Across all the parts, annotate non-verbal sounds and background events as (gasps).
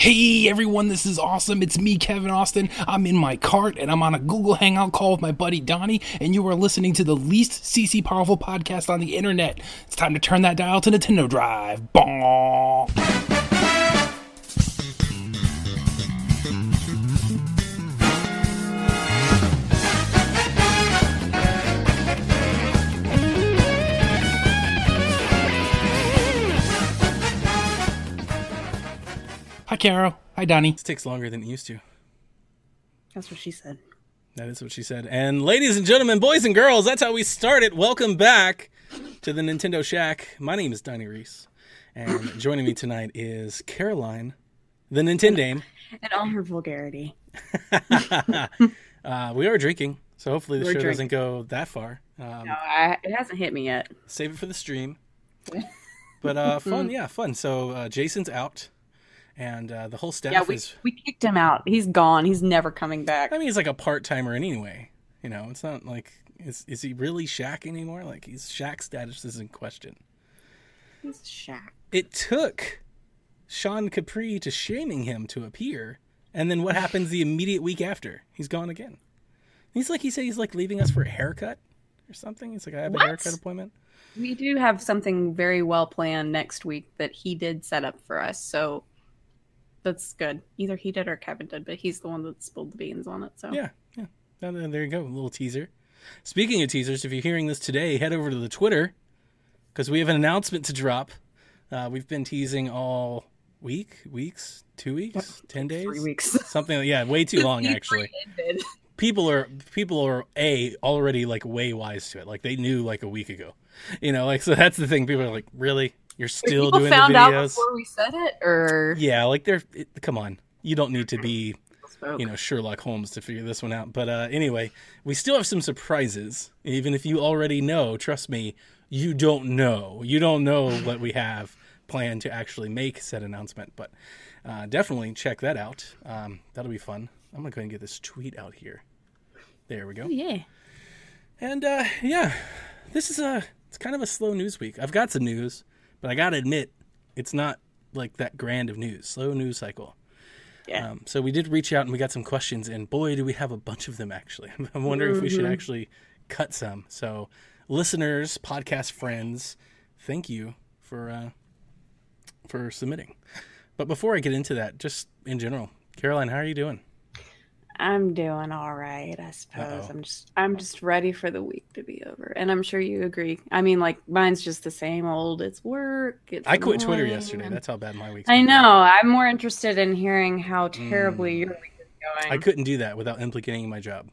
Hey everyone, this is awesome. It's me, Kevin Austin. I'm in my cart and I'm on a Google Hangout call with my buddy Donnie, and you are listening to the least CC powerful podcast on the internet. It's time to turn that dial to Nintendo Drive. Bong. Hi, Caro. Hi, Donnie. This takes longer than it used to. That's what she said. That is what she said. And ladies and gentlemen, boys and girls, that's how we start it. Welcome back to the Nintendo Shack. My name is Donnie Reese. And (laughs) joining me tonight is Caroline, the Nintendame. (laughs) And all her vulgarity. (laughs) uh, we are drinking, so hopefully the We're show drinking. doesn't go that far. Um, No, I, it hasn't hit me yet. Save it for the stream. But uh, fun, yeah, fun. So uh, Jason's out, and uh, the whole staff Yeah, we, is. we kicked him out. He's gone. He's never coming back. I mean, he's like a part timer anyway. You know, it's not like is is he really Shack anymore? Like he's Shack status is in question. He's Shack. It took Sean Capri to shaming him to appear, and then what happens the immediate week after? He's gone again. He's like he said he's like leaving us for a haircut or something. He's like I have What? a haircut appointment. We do have something very well planned next week that he did set up for us. So that's good. Either he did or Kevin did, but he's the one that spilled the beans on it. So Yeah, yeah. And then there you go, a little teaser. Speaking of teasers, if you're hearing this today, head over to the Twitter because we have an announcement to drop. Uh, we've been teasing all week, weeks, two weeks, ten days, three weeks. (laughs) something. like- Yeah, way too long actually. People are people are a already like way wise to it. Like they knew like a week ago. You know, like so that's the thing. People are like, really, you're still People doing found the out videos? before we said it, or Yeah, like they're. It, come on, you don't need to be you know Sherlock Holmes to figure this one out. But uh, anyway, we still have some surprises. Even if you already know, trust me, you don't know. You don't know what we have planned to actually make said announcement. But uh, definitely check that out. Um, that'll be fun. I'm gonna go and get this tweet out here. There we go. yeah. And uh, yeah, this is a it's kind of a slow news week. I've got some news, but I gotta admit, it's not like that grand of news. Slow news cycle. Yeah. Um, so we did reach out and we got some questions, and boy, do we have a bunch of them actually. (laughs) I'm wondering if we should actually cut some. So, listeners, podcast friends, thank you for uh, for submitting. But before I get into that, just in general, Caroline, how are you doing? I'm doing all right, I suppose. Uh-oh. I'm just I'm just ready for the week to be over. And I'm sure you agree. I mean, like mine's just the same old. It's work. It's I quit Twitter yesterday. That's how bad my week's I know. I'm more interested in hearing how terribly your week is going. Mm. I couldn't do that without implicating my job.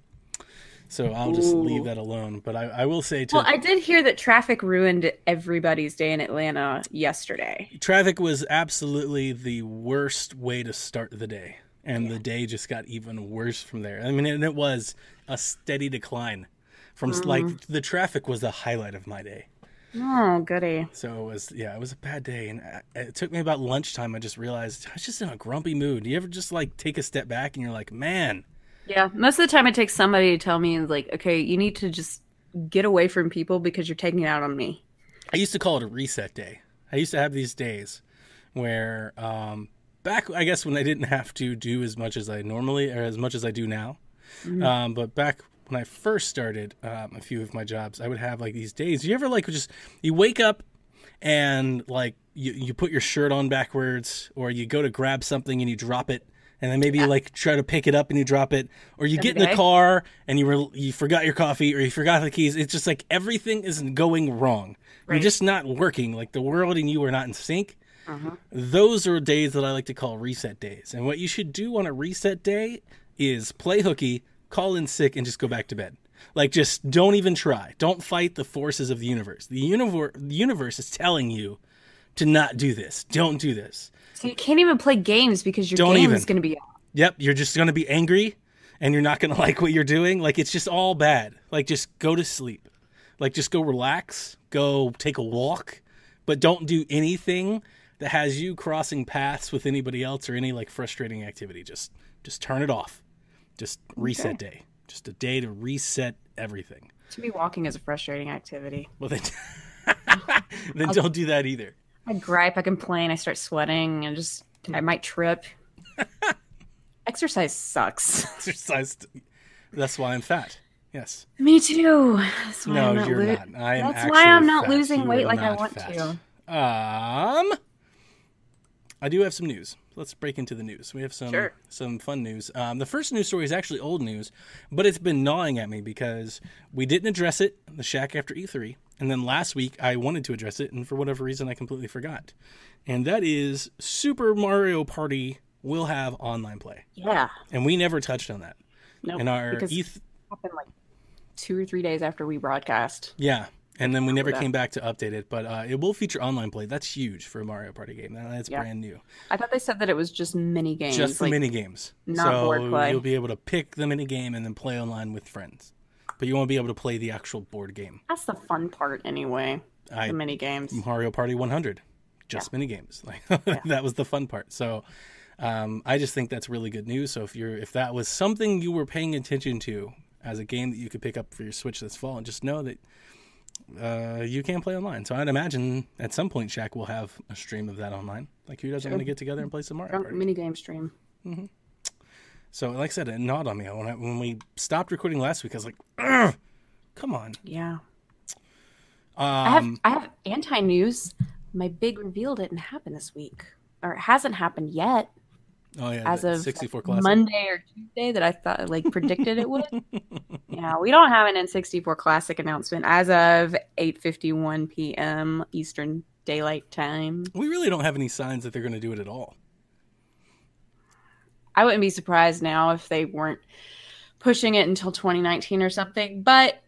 So I'll just Ooh. leave that alone. But I, I will say to well, I did hear that traffic ruined everybody's day in Atlanta yesterday. traffic was absolutely the worst way to start the day. And the day just got even worse from there. I mean, and it was a steady decline from s like the traffic was the highlight of my day. Oh, goody. So it was, yeah, it was a bad day. And it took me about lunchtime. I just realized I was just in a grumpy mood. Do you ever just like take a step back and you're like, man, Yeah, most of the time it takes somebody to tell me, and like, okay, you need to just get away from people because you're taking it out on me. I used to call it a reset day. I used to have these days where, um, back, I guess, when I didn't have to do as much as I normally or as much as I do now. Um, but back when I first started um, a few of my jobs, I would have like these days. You ever like just you wake up and like you, you put your shirt on backwards, or you go to grab something and you drop it. And then maybe you like try to pick it up and you drop it, or you get in the car and you were you forgot your coffee or you forgot the keys. It's just like everything is going wrong. You're just not working. Like the world and you are not in sync. Uh-huh. Those are days that I like to call reset days. And what you should do on a reset day is play hooky, call in sick, and just go back to bed. Like just don't even try. Don't fight the forces of the universe. The universe the universe is telling you to not do this. Don't do this. So you can't even play games because your Don't game even. is going to be on. Yep, you're just going to be angry and you're not going (laughs) to like what you're doing. Like it's just all bad. Like just go to sleep. Like just go relax, go take a walk, but don't do anything that has you crossing paths with anybody else or any like frustrating activity. Just just turn it off. Just reset day. Just a day to reset everything. To me, walking is a frustrating activity. Well then (laughs) then don't do that either. I gripe, I complain, I start sweating, and just I might trip. (laughs) exercise sucks. Exercise. That's why I'm fat. Yes. Me too. That's why No, I'm not you're lo- not. I am That's why I'm not fat. losing You weight like I want fat. to. Um, I do have some news. Let's break into the news. We have some Sure. some fun news. Um, the first news story is actually old news, but it's been gnawing at me because we didn't address it the Shack after E3, and then last week I wanted to address it, and for whatever reason I completely forgot. And that is Super Mario Party will have online play, Yeah. and we never touched on that No. in our because it E3. happened like two or three days after we broadcast. Yeah. And then we never came back to update it, but uh, it will feature online play. That's huge for a Mario Party game. That's Yeah. brand new. I thought they said that it was just mini games. just the like, mini games. not so board play. you'll be able to pick the mini game and then play online with friends, but you won't be able to play the actual board game. That's the fun part, anyway. I The mini games. Mario Party 100, just mini games. (laughs) Like that was the fun part. So um, I just think that's really good news. So if you're if that was something you were paying attention to as a game that you could pick up for your Switch this fall, and just know that. Uh, you can play online, so I'd imagine at some point Shack will have a stream of that online. Like, who doesn't want to get together and play some Mario Party? mini game stream. So, like I said, it gnawed on me when I, when we stopped recording last week. I was like, "Come on!" Yeah. I have Um, I have anti news. My big reveal didn't happen this week, or it hasn't happened yet. Oh yeah, as of 64 like, classic. Monday or Tuesday that I thought like predicted it would. (laughs) yeah, we don't have an N64 Classic announcement as of 8:51 p.m. Eastern Daylight Time. We really don't have any signs that they're going to do it at all. I wouldn't be surprised now if they weren't pushing it until 2019 or something, but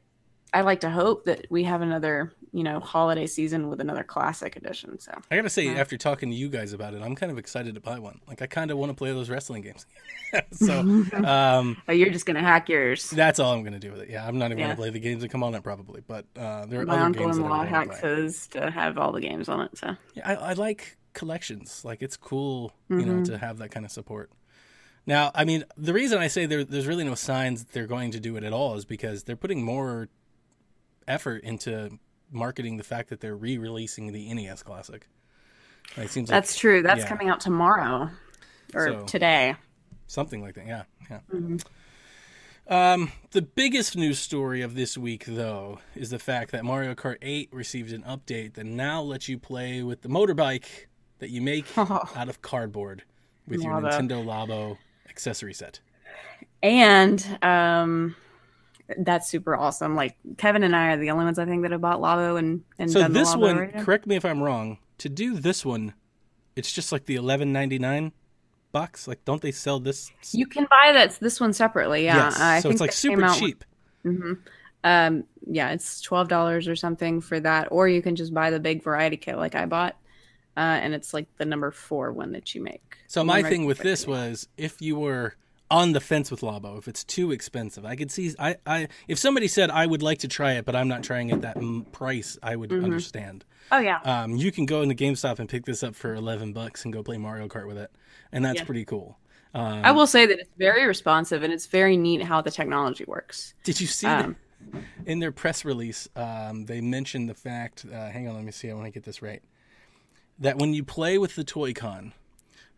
I like to hope that we have another, you know, holiday season with another classic edition. So I gotta say, Yeah. after talking to you guys about it, I'm kind of excited to buy one. Like, I kind of want to play those wrestling games. (laughs) so, (laughs) um, oh, you're just gonna hack yours. that's all I'm to do with it. Yeah, I'm not even Yeah. to play the games that come on it probably, but uh, there are My other games that I uncle-in-law wanna hacks his to have all the games on it. So Yeah, I, I like collections. Like it's cool, you know, to have that kind of support. Now, I mean, the reason I say there, there's really no signs that they're going to do it at all is because they're putting more effort into marketing the fact that they're re-releasing the NES Classic. Like, it seems that's like true. That's yeah. coming out tomorrow or So- today. something like that. Yeah, yeah. Mhm. Um, the biggest news story of this week, though, is the fact that Mario Kart 8 received an update that now lets you play with the motorbike that you make (laughs) out of cardboard with your Nintendo Labo accessory set. And um, that's super awesome. Like Kevin and I are the only ones I think that have bought Labo and and So done the this one, right correct me if I'm wrong. To do this one, it's just like the 11.99 box. Like, don't they sell this? You can buy that this one separately. Yeah, yes. I so think it's like super cheap. Mhm. Um, yeah, it's twelve dollars or something for that, or you can just buy the big variety kit like I bought, uh, and it's like the number four one that you make. So my thing with this was if you were on the fence with Labo, if it's too expensive, I could see. I, I if somebody said I would like to try it, but I'm not trying it that mm, price, I would Mhm. understand. Oh yeah, Um, you can go into GameStop and pick this up for 11 bucks and go play Mario Kart with it, and that's Yeah. pretty cool. Um, I will say that it's very responsive and it's very neat how the technology works. Did you see Um, that in their press release? Um, they mentioned the fact. Uh, hang on, let me see. I want to get this right. That when you play with the Toy-Con,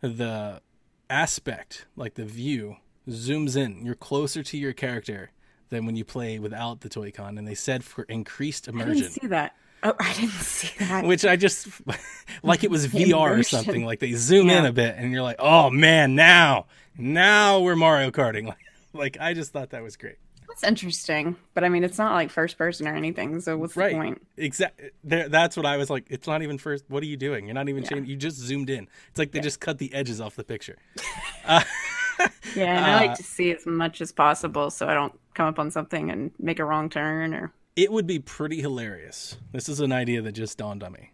the aspect, like the view, zooms in. You're closer to your character than when you play without the Toy-Con. And they said for increased I immersion, didn't see that. Oh, (laughs) I didn't see that. which I just (laughs) like it was VR or something. Like they zoom in a bit, and you're like, oh man, now, now we're Mario Karting. Like, (laughs) like I just thought that was great. That's interesting, but I mean, it's not like first person or anything. So what's Right. the point? Exactly. That's what I was like. It's not even first. What are you doing? You're not even Yeah. changing. You just zoomed in. It's like they just cut the edges off the picture. (laughs) Yeah, and I Uh, like to see as much as possible so I don't come up on something and make a wrong turn or. It would be pretty hilarious. This is an idea that just dawned on me.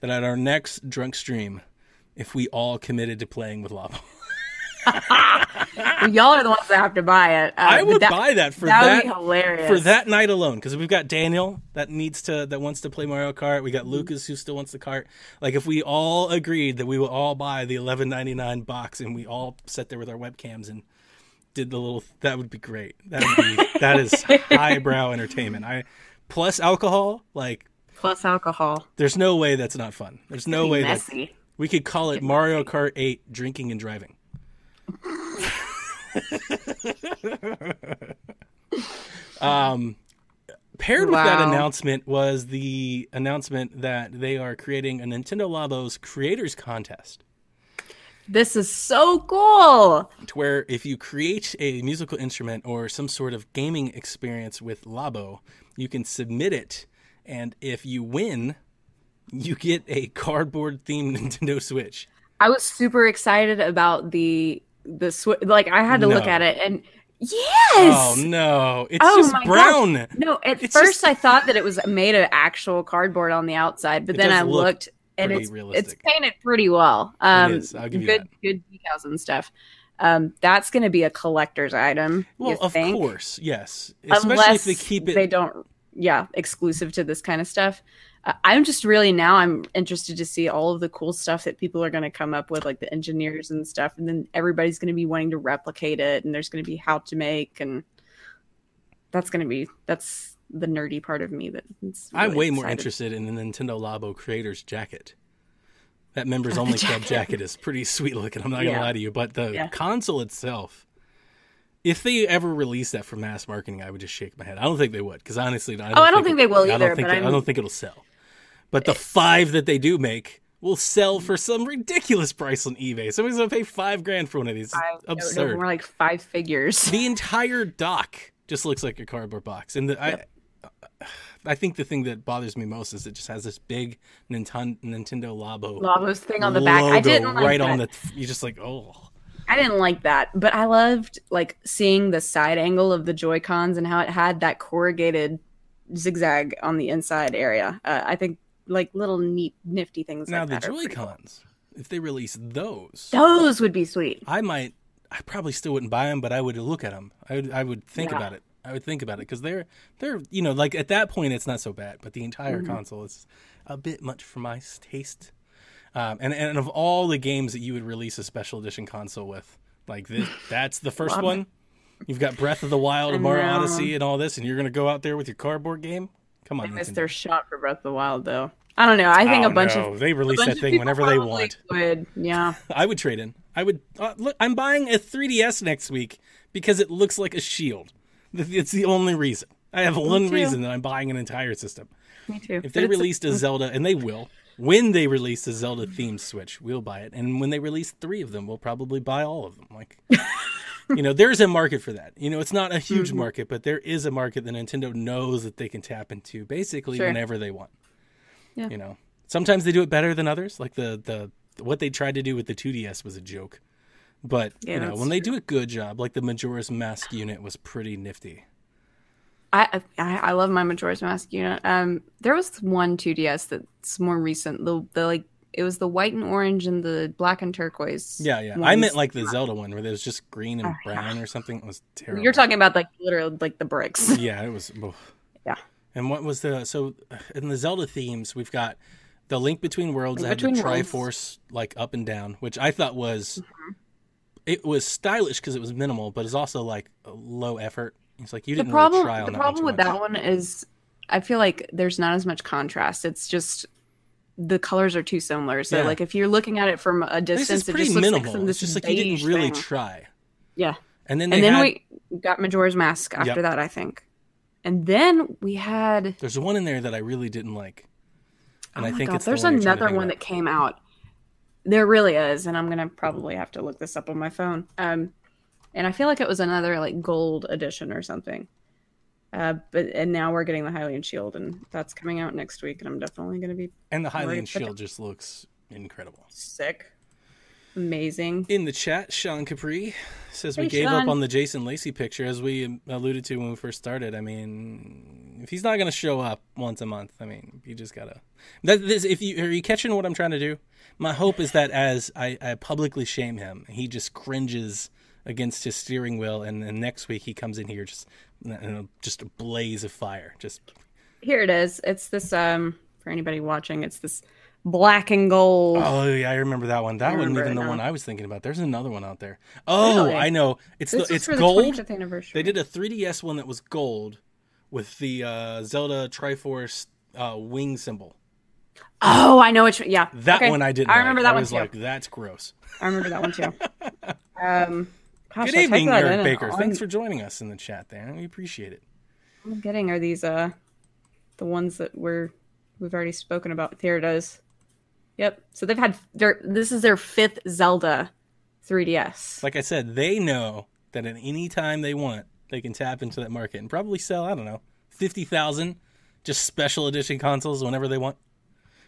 That at our next drunk stream, if we all committed to playing with Labo, (laughs) (laughs) y'all are the ones that have to buy it. Uh, I would that, buy that for that that would be hilarious. for that night alone because we've got Daniel that needs to that wants to play Mario Kart. We got Lucas who still wants the cart. Like if we all agreed that we would all buy the eleven ninety nine box and we all sat there with our webcams and did the little that would be great. That would be (laughs) that is highbrow entertainment. I plus alcohol like Plus alcohol. there's no way that's not fun. There's no way that we could call it Mario Kart 8 drinking and driving. Um, paired with that announcement was the announcement that they are creating a Nintendo Labos Creators Contest. This is so cool. to where if you create a musical instrument or some sort of gaming experience with Labo, you can submit it, and if you win, you get a cardboard themed (laughs) Nintendo Switch. I was super excited about the the sw- like I had to look at it and yes. Oh no, it's Oh just brown. No, at It's first just- I thought that it was made of actual cardboard on the outside, but It then I look looked and it's realistic. it's painted pretty well. Um, is, I'll give you good that. good decals and stuff. Um, that's going to be a collector's item. Well, of think? course, yes. Especially Unless if they keep it. they don't, yeah, exclusive to this kind of stuff. Uh, I'm just really now I'm interested to see all of the cool stuff that people are going to come up with, like the engineers and stuff, and then everybody's going to be wanting to replicate it, and there's going to be how to make, and that's going to be that's the nerdy part of me that is I'm really way more interested in the Nintendo Labo Creators jacket. That members (laughs) only club jacket. jacket is pretty sweet looking. I'm not gonna lie to you, but the Yeah. console itself, if they ever release that for mass marketing, I would just shake my head. I don't think they would, because honestly, I don't Oh, I don't think they will I either, don't think but it- I don't think it'll sell. But the five that they do make will sell for some ridiculous price on eBay. Somebody's gonna pay five grand for one of these. Five- no, no, Absurd. more like five figures. the entire dock just looks like a cardboard box and the, I, I think the thing that bothers me most is it just has this big Ninten- Nintendo Labo Labo's thing on the back. I didn't like that. right that. on the you just like oh I didn't like that, but I loved like seeing the side angle of the Joy Cons and how it had that corrugated zigzag on the inside area. Uh, I think like little neat, nifty things. now like the that Joy pretty cool. Cons if they release those Those would be sweet. I might I probably still wouldn't buy them but I would look at them I would I would think Yeah. about it I would think about it because they're they're you know like at that point it's not so bad but the entire Mm-hmm. console is a bit much for my taste um, and and of all the games that you would release a special edition console with like this (laughs) that's the first one you've got Breath of the Wild and Mario. Odyssey and all this and you're gonna go out there with your cardboard game come on, I missed Nintendo. their shot for Breath of the Wild though. I don't know. I think Oh, a bunch no. of they release that thing whenever they want Would yeah. (laughs) I would trade in. I would uh, look. I'm buying a 3ds next week because it looks like a shield. It's the only reason. I have one too. reason that I'm buying an entire system. Me too. If they it's- released a Zelda, and they will, when they release a Zelda themed Switch, we'll buy it. And when they release three of them, we'll probably buy all of them. Like, (laughs) you know, there's a market for that. You know, it's not a huge Mm-hmm. market, but there is a market that Nintendo knows that they can tap into basically Sure. whenever they want. Yeah. You know, sometimes they do it better than others. Like the the what they tried to do with the 2DS was a joke. But Yeah, you know, when they do a good job, like the Majora's Mask unit was pretty nifty. I, I I love my Majora's Mask unit. Um, there was one 2DS that's more recent. The the like it was the white and orange and the black and turquoise. Yeah, yeah. I meant like the Zelda one where there was just green and Oh, yeah. brown or something. It was terrible. You're talking about like literally like the bricks. Yeah, it was. Yeah. And what was the so in the Zelda themes we've got the Link Between Worlds Link that had the Between Worlds. Triforce like up and down, which I thought was Mm-hmm. it was stylish because it was minimal, but it's also like low effort. It's like you the didn't problem really try on the problem with too that one is I feel like there's not as much contrast. It's just the colors are too similar. So Yeah. like if you're looking at it from a distance, is it pretty just looks minimal. like this it's just like you didn't really thing. try. yeah. And then And then had, we got Majora's Mask after Yep. that, I think. And then we had there's one in there that I really didn't like. And oh I think God, it's the there's one you're trying to another one that came out. There really is, and I'm gonna probably have to look this up on my phone. Um, and I feel like it was another like gold edition or something. Uh, but and now we're getting the Hylian Shield, and that's coming out next week, and I'm definitely gonna be And the Hylian shield just looks incredible. sick, amazing. In the chat, Sean Capri says we gave Sean. up on the Jason Lacey picture as we alluded to when we first started. I mean, if he's not going to show up once a month, I mean, you just gotta. That this, if you are you catching what I'm trying to do? My hope is that as I, I publicly shame him, he just cringes against his steering wheel, and then next week he comes in here just a, just a blaze of fire. Just Here it is. It's this um for anybody watching. It's this black and gold. oh yeah, I remember that one. That I wasn't even the now. one I was thinking about. There's another one out there. Oh, Really? I know. It's this the it's for the gold. 25th anniversary. They did a 3DS one that was gold with the uh, Zelda Triforce uh, wing symbol. Oh, I know which. one. Yeah, That Okay. one I didn't. I remember like. that I one was too. like, that's gross. I remember that one too. (laughs) um, Gosh, Good I evening, Eric Baker. Thanks I'm- for joining us in the chat there. We appreciate it. I'm getting are these uh the ones that we're we've already spoken about. Here it is. Yep. So they've had their this is their fifth Zelda 3DS. Like I said, they know that at any time they want, they can tap into that market and probably sell, I don't know, 50,000 just special edition consoles whenever they want.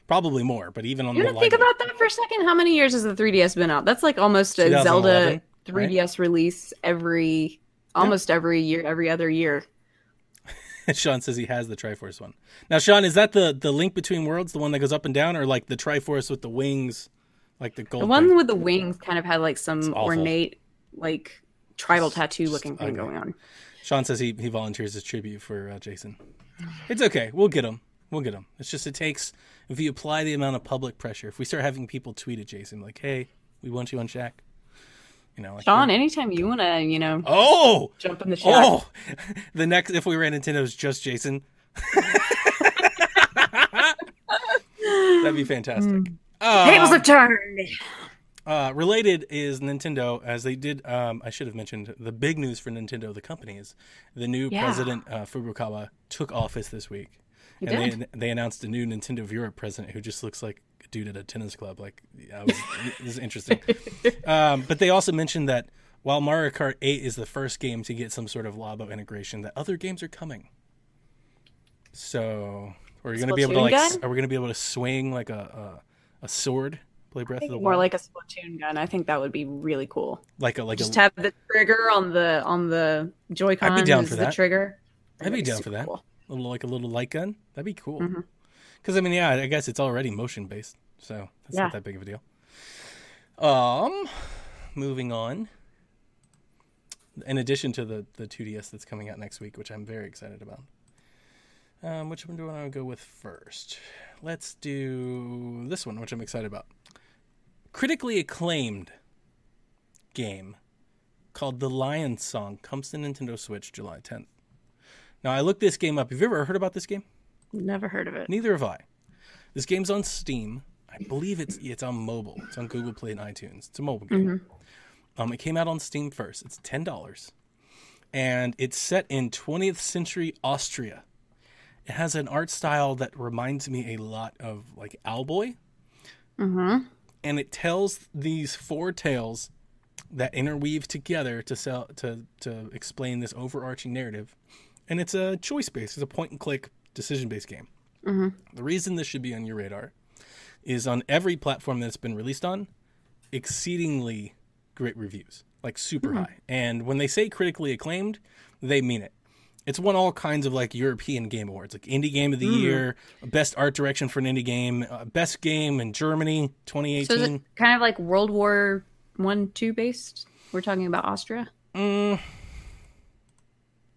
Probably more, but even on You the think about that for a second? How many years has the 3DS been out? That's like almost a Zelda 3DS release every almost every year, every other year. (laughs) Sean says he has the Triforce one. Now, Sean, is that the the link between worlds, the one that goes up and down, or like the Triforce with the wings, like the gold? The one thing? with the wings kind of had like some ornate, like tribal tattoo looking thing ugly. going on. Sean says he, he volunteers as tribute for uh, Jason. It's okay. We'll get him. We'll get him. It's just it takes if you apply the amount of public pressure. If we start having people tweet at Jason like, "Hey, we want you on Shack," you know, like Sean, anytime you want to, you know, Oh, jump in the shack. oh, (laughs) the next if we ran Nintendo's just Jason. (laughs) That'd be fantastic. Uh, Tables have turned. Uh, related is Nintendo, as they did. Um, I should have mentioned the big news for Nintendo, the company, is the new Yeah. president uh, Furukawa took office this week, He and they they announced a new Nintendo of Europe president who just looks like a dude at a tennis club. Like, it was, it was interesting. Um, but they also mentioned that while Mario Kart 8 is the first game to get some sort of Labo integration, that other games are coming. So, are you going to be able to like? gun? Are we going to be able to swing like a a, a sword? Play Breath of the More like a Splatoon gun. I think that would be really cool. like a like Just a have the trigger on the on the Joy-Con. I'd be down is for the that. trigger. I'd be That'd down for that. cool. little like a little light gun. That'd be cool. Mhm. Because I mean, yeah, I guess it's already motion based, so that's Yeah. not that big of a deal. Um, moving on. In addition to the the 2DS that's coming out next week, which I'm very excited about. Um, which one do I want to go with first? Let's do this one, which I'm excited about. Critically acclaimed game called The Lion Song comes to Nintendo Switch July 10th. Now, I looked this game up. Have you ever heard about this game? Never heard of it. Neither have I. This game's on Steam. I believe it's it's on mobile. It's on Google Play and iTunes. It's a mobile game. Um, it came out on Steam first. It's ten dollars, and it's set in 20th century Austria. It has an art style that reminds me a lot of like Owlboy, Mm-hmm. and it tells these four tales that interweave together to sell to to explain this overarching narrative. And it's a choice based. It's a point and click decision based game. The reason this should be on your radar is on every platform that it's been released on, exceedingly great reviews, like super high. And when they say critically acclaimed, they mean it. It's won all kinds of like European game awards, like Indie Game of the Year, Best Art Direction for an Indie Game, uh, Best Game in Germany, 2018. So kind of like World War One, two based? We're talking about Austria. Mm,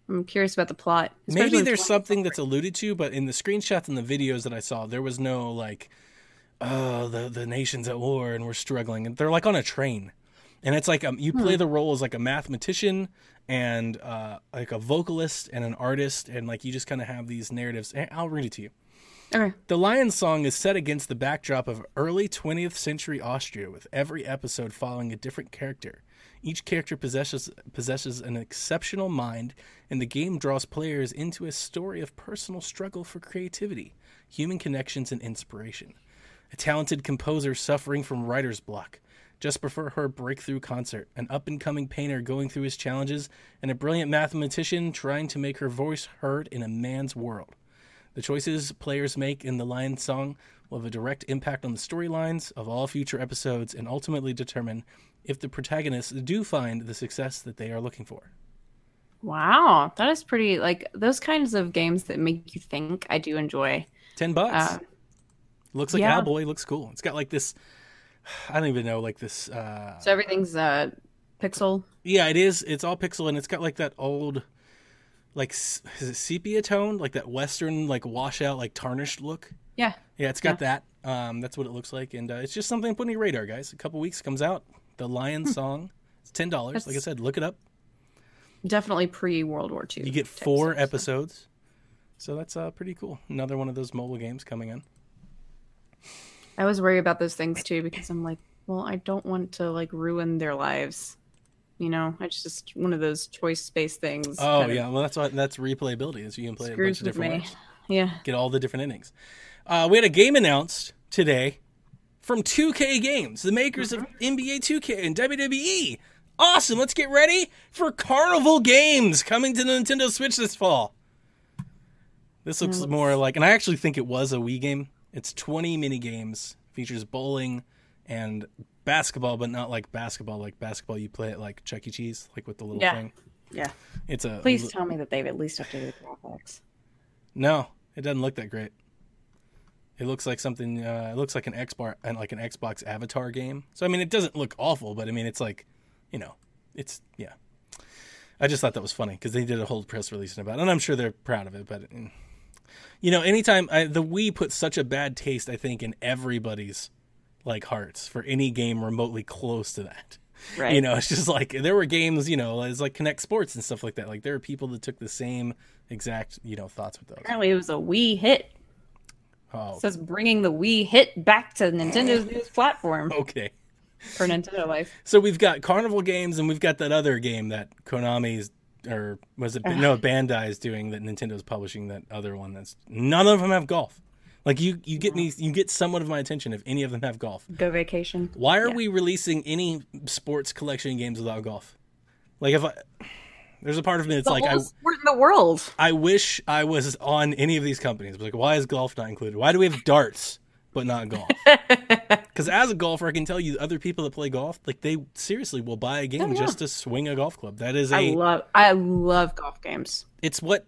I'm curious about the plot. maybe there's something that's alluded to, but in the screenshots and the videos that I saw, there was no like, oh, the the nation's at war and we're struggling, and they're like on a train, and it's like um, you play the role as like a mathematician and uh, like a vocalist and an artist, and like you just kind of have these narratives. Eh, I'll read it to you. Okay. The Lion Song is set against the backdrop of early 20th century Austria, with every episode following a different character. Each character possesses possesses an exceptional mind, and the game draws players into a story of personal struggle for creativity, human connections, and inspiration. A talented composer suffering from writer's block, just before her breakthrough concert, an up and coming painter going through his challenges, and a brilliant mathematician trying to make her voice heard in a man's world. The choices players make in the Lion Song will have a direct impact on the storylines of all future episodes and ultimately determine if the protagonists do find the success that they are looking for. Wow, that is pretty. Like those kinds of games that make you think. I do enjoy. 10 bucks. Uh, looks like yeah. Owlboy looks cool. It's got like this I don't even know like this uh So everything's uh, pixel. yeah, it is. It's all pixel and it's got like that old like is it sepia tone, like that western like washout like tarnished look. Yeah. Yeah, it's got that. Um, that's what it looks like, and uh, it's just something to put on your radar, guys. A couple weeks comes out, the Lion Song. It's ten dollars. Like I said, look it up. Definitely pre World War II. You get four stuff, episodes, so that's uh, pretty cool. Another one of those mobile games coming in. I always worry about those things too because I'm like, well, I don't want to like ruin their lives. You know, it's just one of those choice based things. Oh yeah, well that's what that's replayability. Is you can play a bunch of different me. ways, Yeah. get all the different innings. Uh, we had a game announced today from 2K Games, the makers of mm-hmm. NBA 2K and WWE. Awesome! Let's get ready for Carnival Games coming to the Nintendo Switch this fall. This looks Yeah, more like, and I actually think it was a Wii game. It's 20 mini games, features bowling and basketball, but not like basketball, like basketball you play at like Chuck E. Cheese, like with the little Yeah. thing. Yeah. It's a Please tell me that they've at least updated the graphics. No, it doesn't look that great. It looks like something. Uh, it looks like an Xbox and like an Xbox Avatar game. So I mean, it doesn't look awful, but I mean, it's like, you know, it's yeah. I just thought that was funny because they did a whole press release about it, and I'm sure they're proud of it. But mm, you know, anytime I, the Wii put such a bad taste, I think, in everybody's like hearts for any game remotely close to that. Right. You know, it's just like there were games, you know, it's like Kinect Sports and stuff like that. Like there are people that took the same exact, you know, thoughts with those. Apparently, it was a Wii hit. Oh, It says bringing the Wii hit back to Nintendo's oh. newest platform okay. for Nintendo Life. So we've got Carnival games, and we've got that other game that Konami's or was it no Bandai is doing that Nintendo's publishing that other one that's none of them have golf. Like you, you get me, you get somewhat of my attention if any of them have golf. Go Vacation. Why are Yeah. we releasing any sports collection games without golf? Like if I, there's a part of me that's The like I, sport in the world. I wish I was on any of these companies. Like, why is golf not included? Why do we have darts but not golf? (laughs) Because as a golfer, I can tell you, other people that play golf, like they seriously will buy a game Oh, yeah. just to swing a golf club. That is I a, love I love golf games. it's what,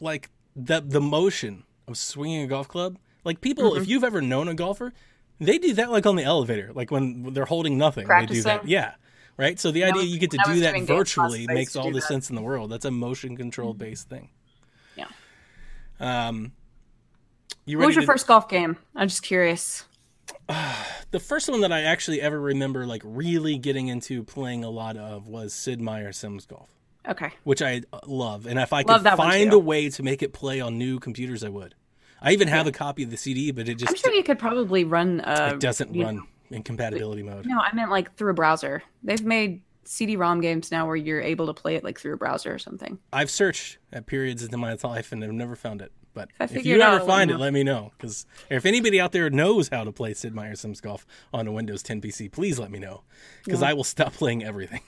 like the the motion of swinging a golf club. Like people, Mm-hmm. if you've ever known a golfer, they do that like on the elevator, like when they're holding nothing. They do that, yeah. Right. So the idea was- you get to do that virtually classes, I used makes all the that. sense in the world. That's a motion control based thing. Yeah. Um, you What was your to- first golf game? I'm just curious. (sighs) the first one that I actually ever remember like really getting into playing a lot of was Sid Meier Sims Golf, Okay. which I uh, love. And if I Love could find a way to make it play on new computers, I would. I even have a copy of the CD, but it just I'm sure you could probably run. Uh, it doesn't run know- in compatibility mode. No, I meant like through a browser. They've made CD-ROM games now where you're able to play it like through a browser or something. I've searched at periods in my life and I've never found it. But I if you ever find it, let me know. Because if anybody out there knows how to play Sid Meier's Sims Golf on a Windows 10 PC, please let me know. Because I will stop playing everything.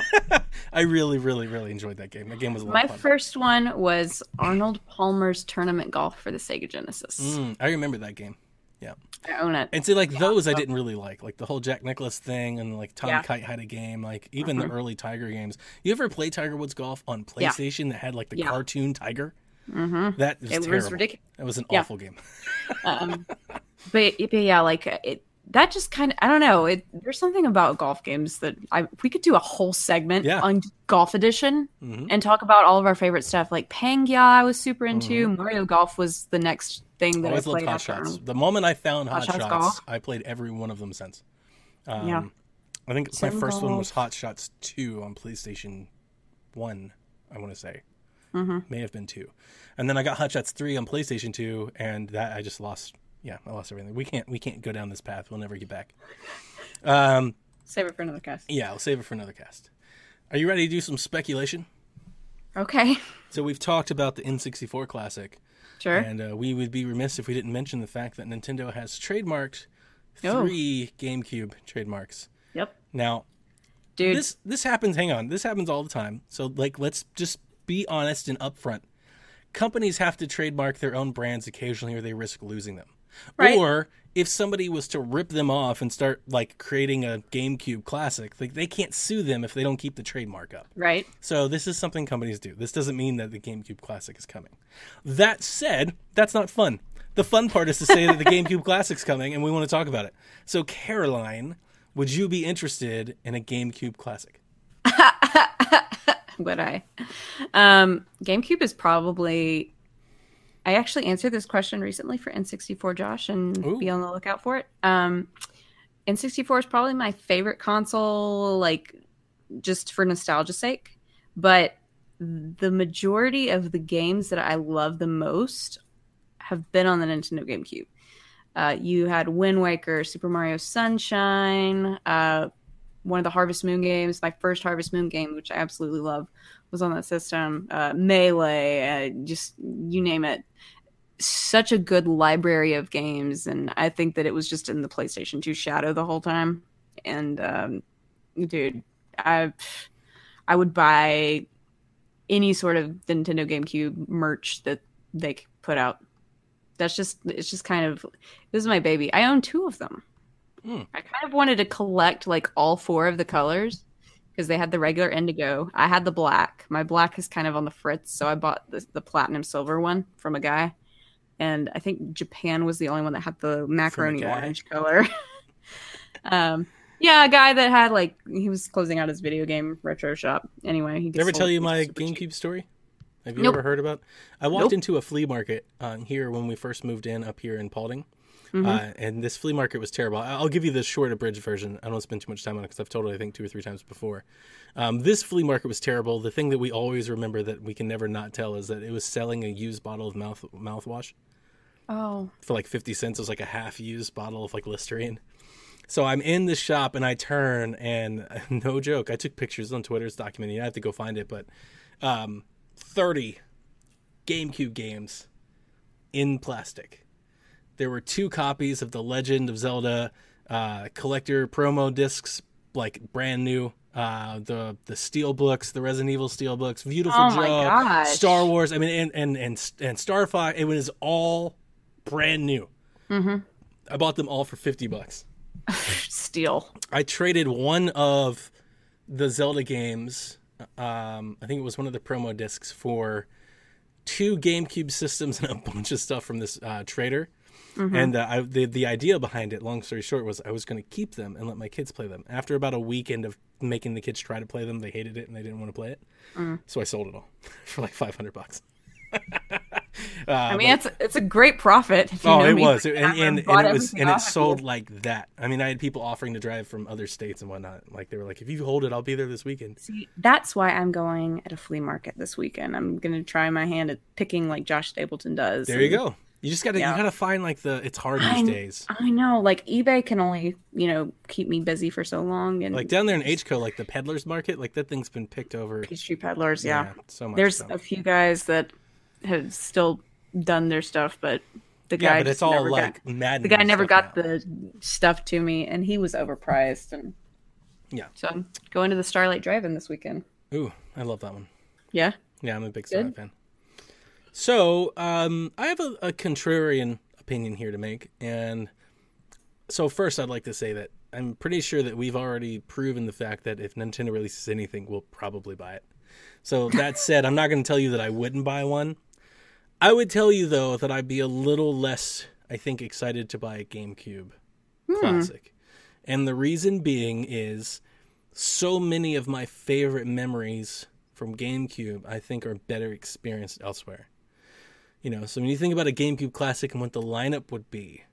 (laughs) I really, really, really enjoyed that game. That game was a lot My of fun. first one was Arnold Palmer's Tournament Golf for the Sega Genesis. Mm, I remember that game. Yeah. I own it. And see, like those I didn't really like, like the whole Jack Nicklaus thing, and like Tom Yeah. Kite had a game, like even the early Tiger games. You ever play Tiger Woods golf on Yeah. PlayStation that had like the Yeah. cartoon tiger? Mm-hmm. That was It was ridiculous. That was an Yeah. awful game. (laughs) um, but, but yeah, like it. That just kind of I don't know. It there's something about golf games that I we could do a whole segment Yeah. on Golf Edition Mhm. and talk about all of our favorite stuff. Like Pangya, I was super into. Mario Golf was the next thing that Mm-hmm. Always I loved played Hot Shots. Arnold. The moment I found Hot, Hot Shots Shots, I played every one of them since. Um, Yeah. I think my Sim first one was Hot Shots 2 on PlayStation 1, I want to say. Mhm. May have been 2. And then I got Hot Shots 3 on PlayStation 2 and that I just lost yeah, I lost everything. We can't we can't go down this path. We'll never get back. Um Save it for another cast. yeah, I'll save it for another cast. Are you ready to do some speculation? Okay, So we've talked about the N64 classic. Sure. And uh, we would be remiss if we didn't mention the fact that Nintendo has trademarked Oh. three GameCube trademarks. Yep, Now, dude. this this happens. Hang on, this happens all the time. So, like, let's just be honest and upfront. Companies have to trademark their own brands occasionally, or they risk losing them. Right. Or if somebody was to rip them off and start like creating a GameCube classic, like they can't sue them if they don't keep the trademark up. right. So this is something companies do. This doesn't mean that the GameCube Classic is coming. That said, that's not fun. The fun part is to say that the (laughs) GameCube Classic's coming and we want to talk about it. So Caroline, would you be interested in a GameCube Classic? (laughs) Would I? Um, GameCube is probably. I actually answered this question recently for N64, Josh, and Ooh. be on the lookout for it. Um, N64 is probably my favorite console, like just for nostalgia's sake. But the majority of the games that I love the most have been on the Nintendo GameCube. Uh, you had Wind Waker, Super Mario Sunshine, uh, one of the Harvest Moon games. My first Harvest Moon game, which I absolutely love, was on that system. Uh, Melee, uh, just you name it. Such a good library of games, and I think that it was just in the PlayStation 2 shadow the whole time. And um, dude, I I would buy any sort of Nintendo GameCube merch that they put out. That's just it's just kind of this is my baby. I own two of them. Hmm. I kind of wanted to collect like all four of the colors because they had the regular indigo. I had the black. My black is kind of on the fritz, so I bought the, the platinum silver one from a guy. And I think Japan was the only one that had the macaroni orange color. (laughs) um, yeah, a guy that had like he was closing out his video game retro shop. Anyway, he ever tell you my super cheap. GameCube story? Have you Nope. ever heard about? I walked Nope. into a flea market uh, here when we first moved in up here in Paulding, Mhm. uh, and this flea market was terrible. I'll give you the short abridged version. I don't spend too much time on it because I've told it I think two or three times before. Um, this flea market was terrible. The thing that we always remember that we can never not tell is that it was selling a used bottle of mouth mouthwash Oh, for like 50 cents. It was like a half used bottle of like Listerine. So I'm in the shop and I turn and (laughs) no joke, I took pictures on Twitter. It's documented. I have to go find it, but um, 30 GameCube games in plastic. There were two copies of The Legend of Zelda uh, collector promo discs, like brand new. Uh, the the steel books, the Resident Evil steel books, beautiful Oh job. Star Wars. I mean, and and and and Starfire. It was all brand new. mm-hmm. I bought them all for fifty bucks. (laughs) Steel. I traded one of the Zelda games. Um, I think it was one of the promo discs for two GameCube systems and a (laughs) bunch of stuff from this uh, trader. And uh, I, the the idea behind it, long story short, was I was going to keep them and let my kids play them. After about a weekend of making the kids try to play them, they hated it and they didn't want to play it. So I sold it all (laughs) for like five hundred bucks. (laughs) Uh, I mean, it's it's a great profit. If you Oh, know it me was, like and and, and it was, and it sold like that. I mean, I had people offering to drive from other states and whatnot. Like they were like, "If you hold it, I'll be there this weekend." See, that's why I'm going at a flea market this weekend. I'm gonna try my hand at picking like Josh Stapleton does. There you go. You just gotta Yeah. you gotta find like the. It's hard these kn- days. I know, like eBay can only you know keep me busy for so long, and Like down there in HCO, like the peddlers market, like that thing's been picked over. Peachtree Peddlers, yeah. so much. There's a few guys that have still done their stuff, but the guy yeah, but it's all never like got, the guy never got now. the stuff to me, and he was overpriced, and Yeah. so I'm going to the Starlight Drive-In this weekend. Ooh, I love that one. Yeah, Yeah, I'm a big Starlight fan. So, um, I have a, a contrarian opinion here to make, and so first, I'd like to say that I'm pretty sure that we've already proven the fact that if Nintendo releases anything, we'll probably buy it. So that (laughs) said, I'm not going to tell you that I wouldn't buy one. I would tell you though that I'd be a little less, I think, excited to buy a GameCube Classic, and the reason being is so many of my favorite memories from GameCube, I think, are better experienced elsewhere. You know, so when you think about a GameCube Classic and what the lineup would be,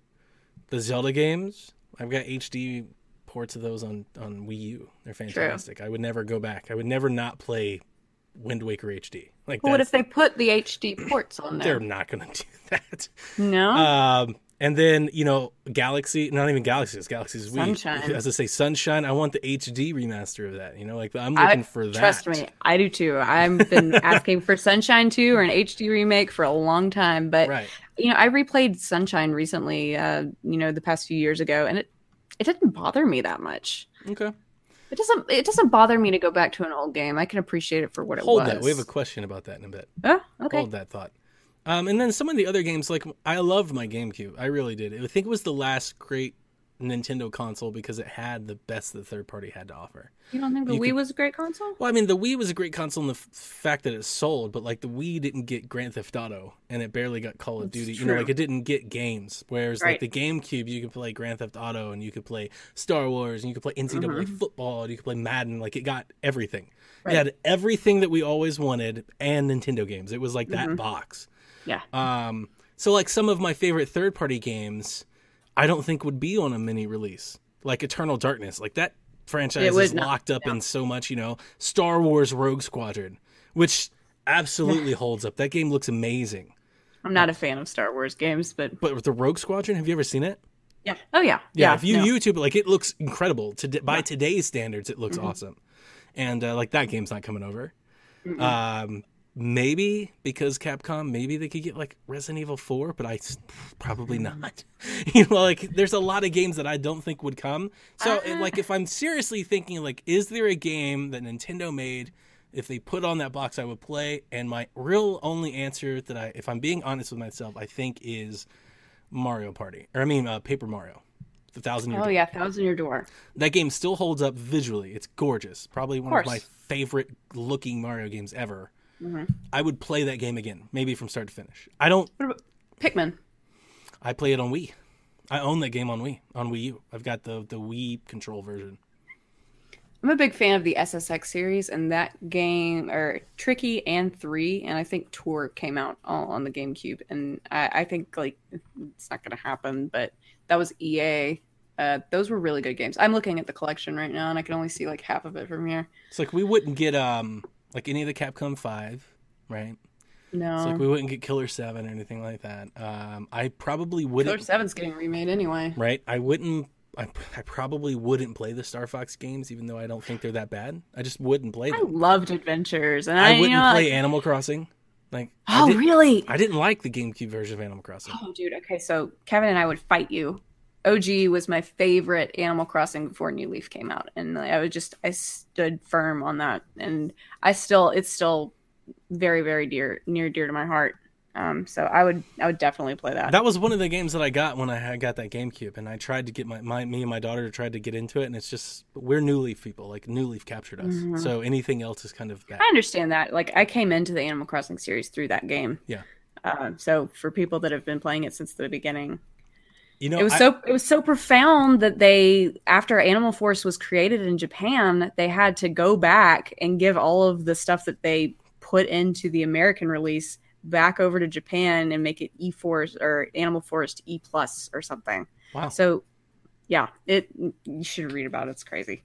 the Zelda games, I've got HD ports of those on on Wii U. They're fantastic. I would never go back. I would never not play Wind Waker HD. Like but what if they put the HD ports on they're not going (laughs) to do that. No, Um, and then you know, Galaxy, not even Galaxy, it's Galaxy's Wii. Sunshine. As I say, Sunshine. I want the HD remaster of that. You know, like I'm I- looking for that. Trust me, I do too. I've been (laughs) asking for Sunshine 2 or an HD remake for a long time, but Right. you know, I replayed Sunshine recently, uh, you know, the past few years ago, and it it didn't bother me that much. Okay. It doesn't it doesn't bother me to go back to an old game. I can appreciate it for what it Hold was. that. We have a question about that in a bit. Oh, okay. Hold that thought. Um, and then some of the other games, like I loved my GameCube. I really did. I think it was the last great Nintendo console because it had the best that third party had to offer. You don't think the you Wii could- was a great console? Well, I mean, the Wii was a great console in the f- fact that it sold, but like the Wii didn't get Grand Theft Auto and it barely got Call of That's Duty. You know, like it didn't get games. Whereas Right. like the GameCube, you could play Grand Theft Auto and you could play Star Wars and you could play NCAA football and you could play Madden. Like it got everything. Mm-hmm. Right. It had everything that we always wanted and Nintendo games. It was like that box. Yeah. Um, so like some of my favorite third party games, I don't think would be on a mini release. Like Eternal Darkness, like that franchise is not, locked up no. in so much. You know, Star Wars Rogue Squadron, which absolutely (laughs) holds up. That game looks amazing. I'm not a fan of Star Wars games, but But with the Rogue Squadron, have you ever seen it? Yeah. Oh yeah. Yeah, Yeah. if you no. YouTube it, like it looks incredible. To by Yeah. today's standards, it looks Mhm. awesome. And uh, like that game's not coming over. Mm-mm. Um, maybe because Capcom, maybe they could get like Resident Evil Four, but I probably (laughs) not. (laughs) you know, like there's a lot of games that I don't think would come. So, it- Uh. like, if I'm seriously thinking, like, is there a game that Nintendo made? If they put on that box, I would play. And my real only answer that I, if I'm being honest with myself, I think is Mario Party, or I mean, uh, Paper Mario, the Thousand Year oh Door. yeah, Thousand Year Door. That game still holds up visually. It's gorgeous. Probably one of, course. my favorite looking Mario games ever. Mhm. I would play that game again, maybe from start to finish. I don't. What about Pikmin? I play it on Wii. I own that game on Wii on Wii U. I've got the the Wii control version. I'm a big fan of the SSX series, and that game, or Tricky and Three, and I think Tour came out all on the GameCube, and I, I think like it's not going to happen, but that was EA. Uh, those were really good games. I'm looking at the collection right now, and I can only see like half of it from here. It's like we wouldn't get um like any of the Capcom Five, right? No, It's like we wouldn't get Killer Seven or anything like that. Um, I probably wouldn't. Killer Seven's getting remade anyway. Right? I wouldn't. I, I probably wouldn't play the Star Fox games, even though I don't think they're that bad. I just wouldn't play them. I loved Adventures, and I, I, wouldn't you know, play like- Animal Crossing. Like, I, oh, did, really? I didn't like the GameCube version of Animal Crossing. Oh, dude. Okay, so Kevin and I would fight you. OG was my favorite Animal Crossing before New Leaf came out, and I was just I stood firm on that, and I still it's still very very dear near dear to my heart. Um, so I would I would definitely play that. That was one of the games that I got when I got that GameCube, and I tried to get my, my me and my daughter tried to get into it, and it's just we're New Leaf people. Like New Leaf captured us, Mhm. so anything else is kind of bad. I understand that. Like I came into the Animal Crossing series through that game. Yeah. Uh, so for people that have been playing it since the beginning, You know, it was I- so it was so profound that they after Animal Forest was created in Japan, they had to go back and give all of the stuff that they put into the American release back over to Japan and make it E Force or Animal Forest E plus or something. wow. So yeah, it you should read about it. It's crazy.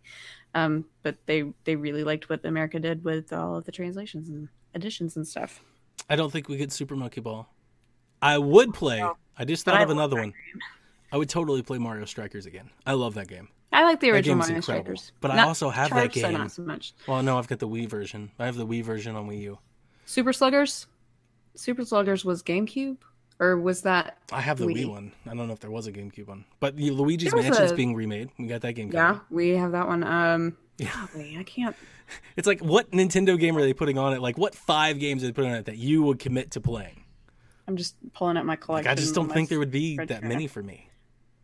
Um, but they they really liked what America did with all of the translations and editions and stuff. I don't think we get Super Monkey Ball. I would play. No. I just thought of another one. I would totally play Mario Strikers again. I love that game. I like the original Mario incredible. Strikers, But I also have that Charged, so game. not so much. Well, no, I've got the Wii version. I have the Wii version on Wii U. Super Sluggers. Super Sluggers was GameCube, or was that? I have the Wii, Wii. one. I don't know if there was a GameCube one, but the Luigi's Mansion is a- being remade. We got that game. Yeah, we have that one. Um, Yeah. golly, I can't. (laughs) It's like what Nintendo game are they putting on it? Like what five games are they putting on it that you would commit to playing? I'm just pulling up my Like collection. I just don't think there would be that many for me.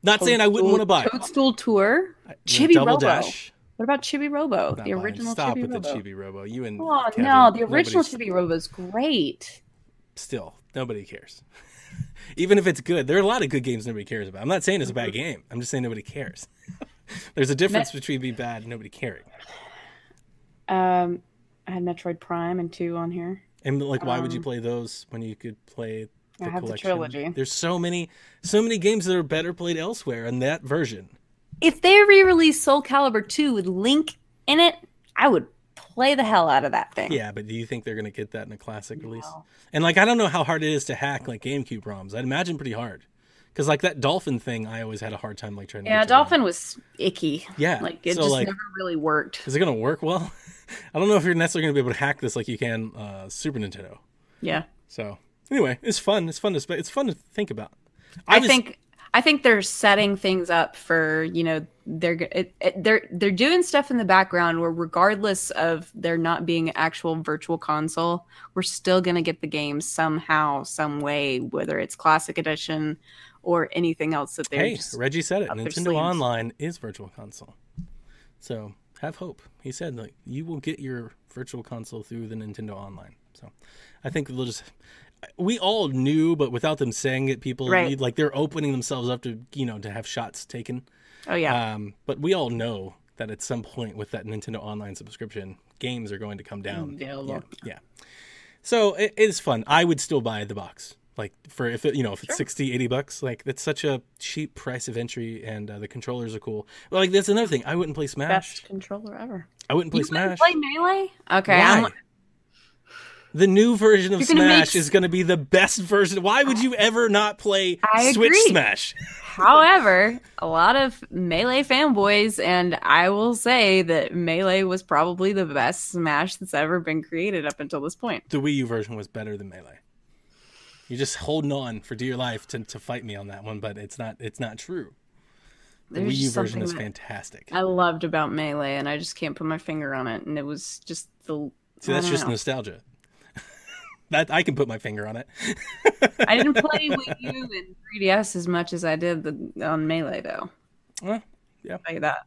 Not saying I wouldn't want to buy. it. Toadstool Tour. Chibi Double Robo. Dash. What about Chibi Robo? Not the original Stop Chibi with Robo. the Chibi Robo. You and Oh Kevin, no, the original Chibi Robo is great. Still, nobody cares. (laughs) Even if it's good, there are a lot of good games nobody cares about. I'm not saying it's a Mm-hmm. bad game. I'm just saying nobody cares. (laughs) There's a difference between being bad and nobody caring. Um, I had Metroid Prime and two on here. And like, why would you Um, play those when you could play the I have the trilogy. There's so many, so many games that are better played elsewhere in that version. If they re-release Soul Calibur 2 with Link in it, I would play the hell out of that thing. Yeah, but do you think they're gonna get that in a classic release? And like, I don't know how hard it is to hack like GameCube ROMs. I'd imagine pretty hard. Because like that dolphin thing, I always had a hard time like trying to. Yeah, to them. Dolphin was icky. Yeah, Like it so, just like- never really worked. Is it gonna work well? (laughs) I don't know if you're necessarily gonna be able to hack this like you can uh, Super Nintendo. Yeah. So anyway, it's fun. It's fun to it's fun to think about. I, I, was- think I think they're setting things up for you know they're it, it, they're they're doing stuff in the background where regardless of there not being an actual virtual console, we're still gonna get the game somehow, some way, whether it's classic edition or anything else that they're Hey, just Reggie said it. Nintendo sleeves. Online is Virtual Console. So have hope. He said like you will get your Virtual Console through the Nintendo Online. So I think they'll just. We all knew, but without them saying it, people Right. like they're opening themselves up to you know to have shots taken. oh yeah Um, but we all know that at some point with that Nintendo Online subscription, games are going to come down. Yeah. yeah. So it, it is fun. I would still buy the box. Like for if it, you know if it's 60 80 bucks like that's such a cheap price of entry and uh, the controllers are cool Well, like that's another thing i wouldn't play smash best controller ever. i wouldn't play You smash play melee? Okay, Why? I'm, The new version of gonna make Smash is going to be the best version. Why would you ever not play I Switch agree. Smash? (laughs) However, a lot of Melee fanboys, and I will say that Melee was probably the best Smash that's ever been created up until this point. The Wii U version was better than Melee. You're just holding on for dear life to, to fight me on that one, but it's not it's not true. The There's Wii U version is fantastic. I loved about Melee, and I just can't put my finger on it. And it was just the. See, that's just know. nostalgia. That I can put my finger on it. I didn't (laughs) play Wii U and 3DS as much as I did the, on Melee, though. Well, yeah. I'll that.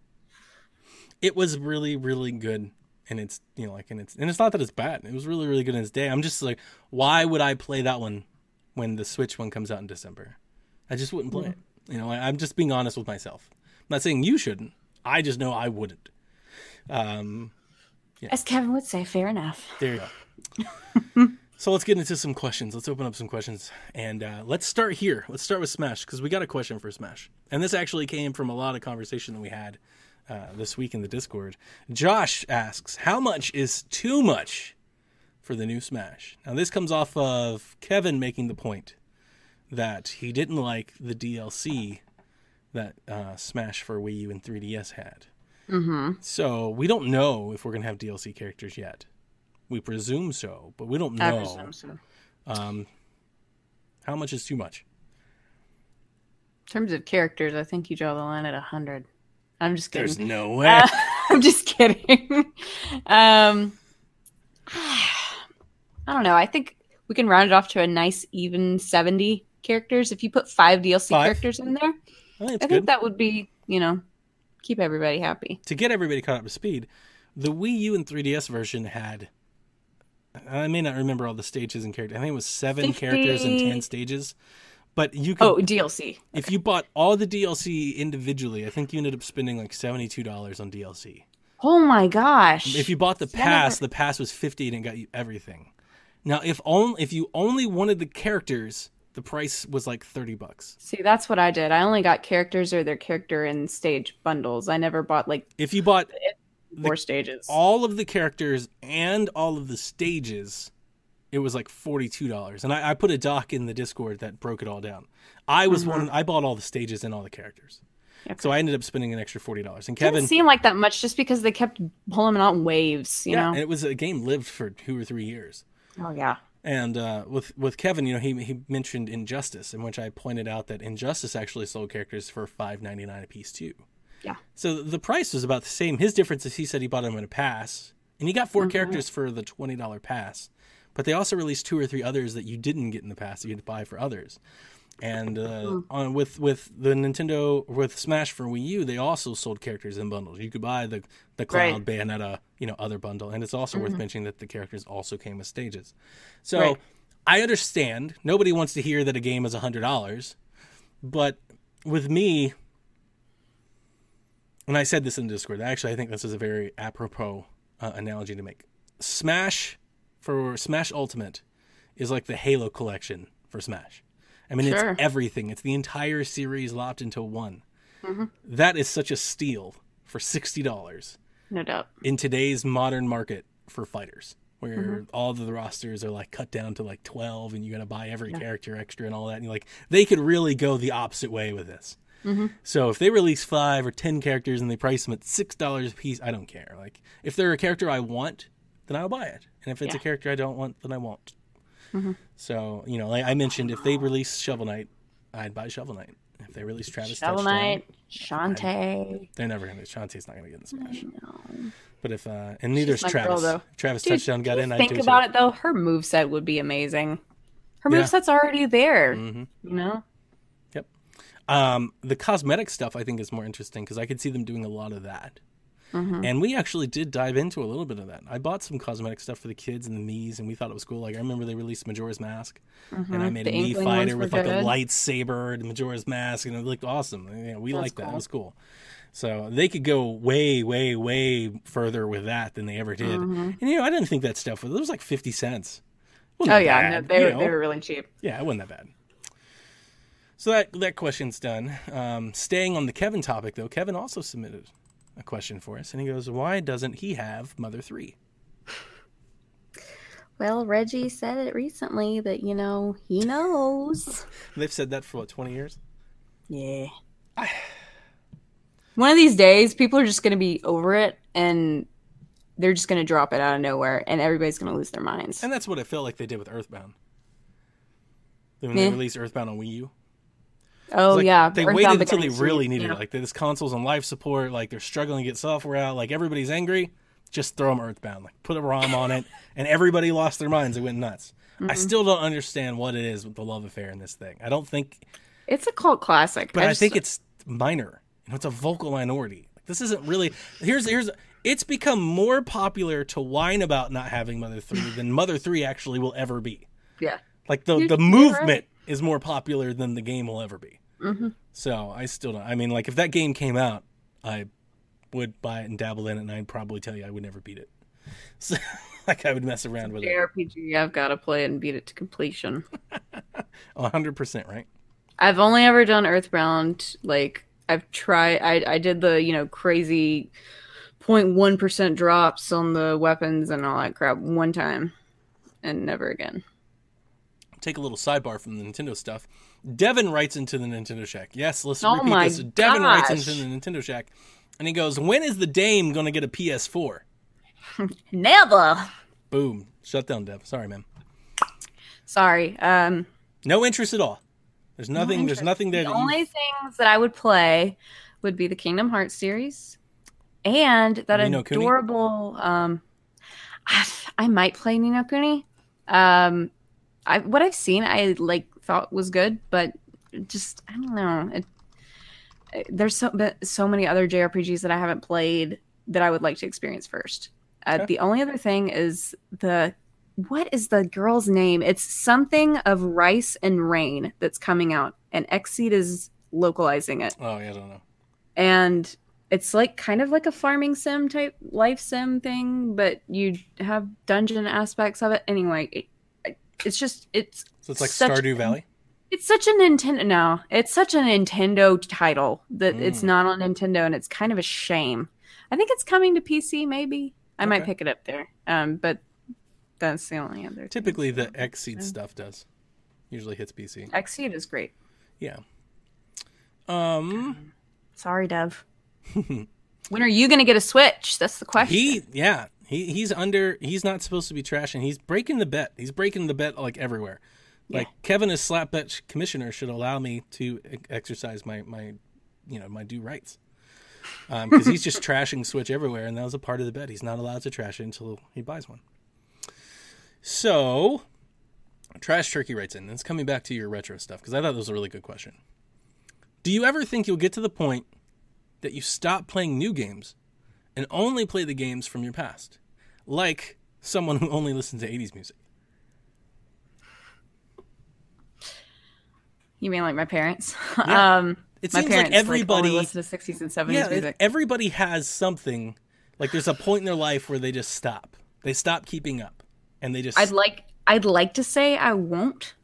it was really really good and it's you know like and it's and it's not that it's bad it was really really good in its day i'm just like why would i play that one when the switch one comes out in december i just wouldn't play it you know I, i'm just being honest with myself i'm not saying you shouldn't i just know i wouldn't um As Kevin would say, fair enough. there you go (laughs) so let's get into some questions. Let's open up some questions. And uh, let's start here. Let's start with smash because we got a question for smash. And this actually came from a lot of conversation that we had uh, this week in the discord. Josh asks how much is too much for the new smash? Now this comes off of kevin making the point that he didn't like the dlc that uh, smash for wii u and 3ds had. Mm-hmm. so we don't know if we're going to have dlc characters yet we presume so but we don't I know presume so. Um, how much is too much In terms of characters, I think you draw the line at 100. I'm just kidding. there's no (laughs) way Uh, I'm just kidding. um, (sighs) I don't know. I think we can round it off to a nice even 70 characters. If you put five DLC Five? characters in there, i think I think that would be, you know, keep everybody happy. to get everybody caught up to speed the wii u and 3ds version had i may not remember all the stages and characters i think it was seven 50. characters and 10 stages but you could Oh, DLC. if you bought all the dlc individually i think you ended up spending like $72 on dlc Oh my gosh. If you bought the pass, never- the pass was fifty and it got you everything. Now, if only if you only wanted the characters, the price was like thirty bucks. See, that's what I did. I only got characters or their character and stage bundles. I never bought like If you bought four stages. all of the characters and all of the stages, it was like forty two dollars. And I, I put a doc in the Discord that broke it all down. I was one. I bought all the stages and all the characters, Okay. so I ended up spending an extra forty dollars. And Didn't Kevin, seem like that much just because they kept pulling them out in waves, you yeah, know? and it was a game lived for two or three years. Oh, yeah. And uh, with with Kevin, you know, he he mentioned Injustice, in which I pointed out that Injustice actually sold characters for five ninety nine a piece too. Yeah. So the price was about the same. His difference is he said he bought them in a pass, and he got 4 mm-hmm. characters for the twenty dollar pass. But they also released two or three others that you didn't get in the pass that you had to buy for others. And uh, mm-hmm. on with with the Nintendo with Smash for Wii U, they also sold characters in bundles. You could buy the the Cloud Right. Bayonetta, you know, other bundle, and it's also worth mm-hmm. mentioning that the characters also came with stages. So Right. I understand nobody wants to hear that a game is hundred dollars, but with me, and I said this in Discord. Actually, I think this is a very apropos uh, analogy to make. Smash for Smash Ultimate is like the Halo collection for Smash. I mean, Sure. it's everything. It's the entire series lopped into one. Mm-hmm. That is such a steal for sixty dollars No doubt. in today's modern market for fighters where Mm-hmm. all the rosters are like cut down to like 12 and you got to buy every character extra and all that and you're like they could really go the opposite way with this Mm-hmm. so if they release five or ten characters and they price them at six dollars a piece i don't care like if they're a character i want then i'll buy it and if it's a character i don't want then i won't Mm-hmm. so you know like i mentioned if they release shovel knight i'd buy shovel knight if they release travis Shovel Knight, Shantae. they're never gonna shantae's not gonna get in smash but if uh and neither is my girl, travis travis Dude, touchdown got in i think about too. it though, her moveset would be amazing. Her Yeah. moveset's already there. Mhm. You know? Um, the cosmetic stuff I think is more interesting because I could see them doing a lot of that. Mhm. And we actually did dive into a little bit of that. I bought some cosmetic stuff for the kids and the Mii's, and we thought it was cool. Like I remember they released Majora's Mask, and I made The a Mii fighter with like a lightsaber and Majora's Mask, and it looked awesome. Yeah, we That's liked that. It was cool. So they could go way, way, way further with that than they ever did. And you know, I didn't think that stuff was. It was like fifty cents. Oh yeah, no, they you were know? they were really cheap. Yeah, it wasn't that bad. So that that question's done. Um, staying on the Kevin topic, though, Kevin also submitted a question for us, and he goes, "Why doesn't he have Mother 3? Well, Reggie said it recently that you know he knows. (laughs) They've said that for what twenty years. Yeah. (sighs) One of these days, people are just going to be over it, and they're just going to drop it out of nowhere, and everybody's going to lose their minds. And that's what it felt like they did with Earthbound. When Yeah. they released Earthbound on Wii U. Oh Like, yeah, They Earthbound waited until they really needed yeah. it. Like this console's on life support, like they're struggling to get software out, like everybody's angry. Just throw them Earthbound, like put a ROM on it, (laughs) and everybody lost their minds. They went nuts. Mm-hmm. I still don't understand what it is with the love affair in this thing. I don't think, It's a cult classic, but I, just- think it's minor. You know, it's a vocal minority. Like, this isn't really. Here's here's. It's become more popular to whine about not having Mother Three than (laughs) Mother Three actually will ever be. yeah. Like the the movement right. is more popular than the game will ever be. Mm-hmm. So I still don't. I mean, like if that game came out, I would buy it and dabble in it, and I'd probably tell you I would never beat it. (laughs) So, like I would mess around with it. JRPG, I've got to play it and beat it to completion. (laughs) hundred percent, right? I've only ever done Earthbound. Like I've tried. I I did the you know crazy 0.1 percent drops on the weapons and all that crap one time, and never again. Take a little sidebar from the Nintendo stuff. Devin writes into the Nintendo Shack. Yes, let's Oh repeat this. Devin writes into the Nintendo Shack, and he goes, "When is the Dame going to get a PS4?" (laughs) Never. Boom. Shut down, Dev. Sorry, man. Sorry. Um. No interest at all. There's nothing. there's nothing there. The that you- only things that I would play would be the Kingdom Hearts series and that Ni no Kuni? adorable. Um, I, (sighs) I might play Ni no Kuni. Um, I what I've seen I like thought was good, but just I don't know. It, it- there's so but so many other JRPGs that I haven't played that I would like to experience first. Uh, Okay. The only other thing is the what is the girl's name? It's something of Rice and Ruin that's coming out, and Xseed is localizing it, oh yeah, I don't know. and it's like kind of like a farming sim type life sim thing, but you have dungeon aspects of it. Anyway, it's just it's So it's like Stardew Valley. it's such a Nintendo. No, it's such a Nintendo title that it's Mm. not on Nintendo, and it's kind of a shame. I think it's coming to PC. Maybe I might pick it up there. Um, but that's the only other. thing. Typically, the Xseed stuff does. Usually hits PC. Xseed is great. Yeah. Um. Sorry, Dev. (laughs) when are you going to get a Switch? That's the question. He. Yeah. He. He's under. He's not supposed to be trashing. He's breaking the bet. He's breaking the bet like everywhere. Like Kevin, as slap bet commissioner, should allow me to exercise my my, you know, my due rights. Um, because he's just (laughs) trashing Switch everywhere, and that was a part of the bet. He's not allowed to trash it until he buys one. So, Trash Turkey writes in, and it's coming back to your retro stuff because I thought that was a really good question. Do you ever think you'll get to the point that you stop playing new games and only play the games from your past? Like someone who only listens to 80s music. You mean like my parents? Yeah. (laughs) um, It my seems like everybody- only listen to sixties and seventies Yeah, music. everybody has something. Like there's a point in their life where they just stop. They stop keeping up, and they just. I'd like I'd like to say I won't,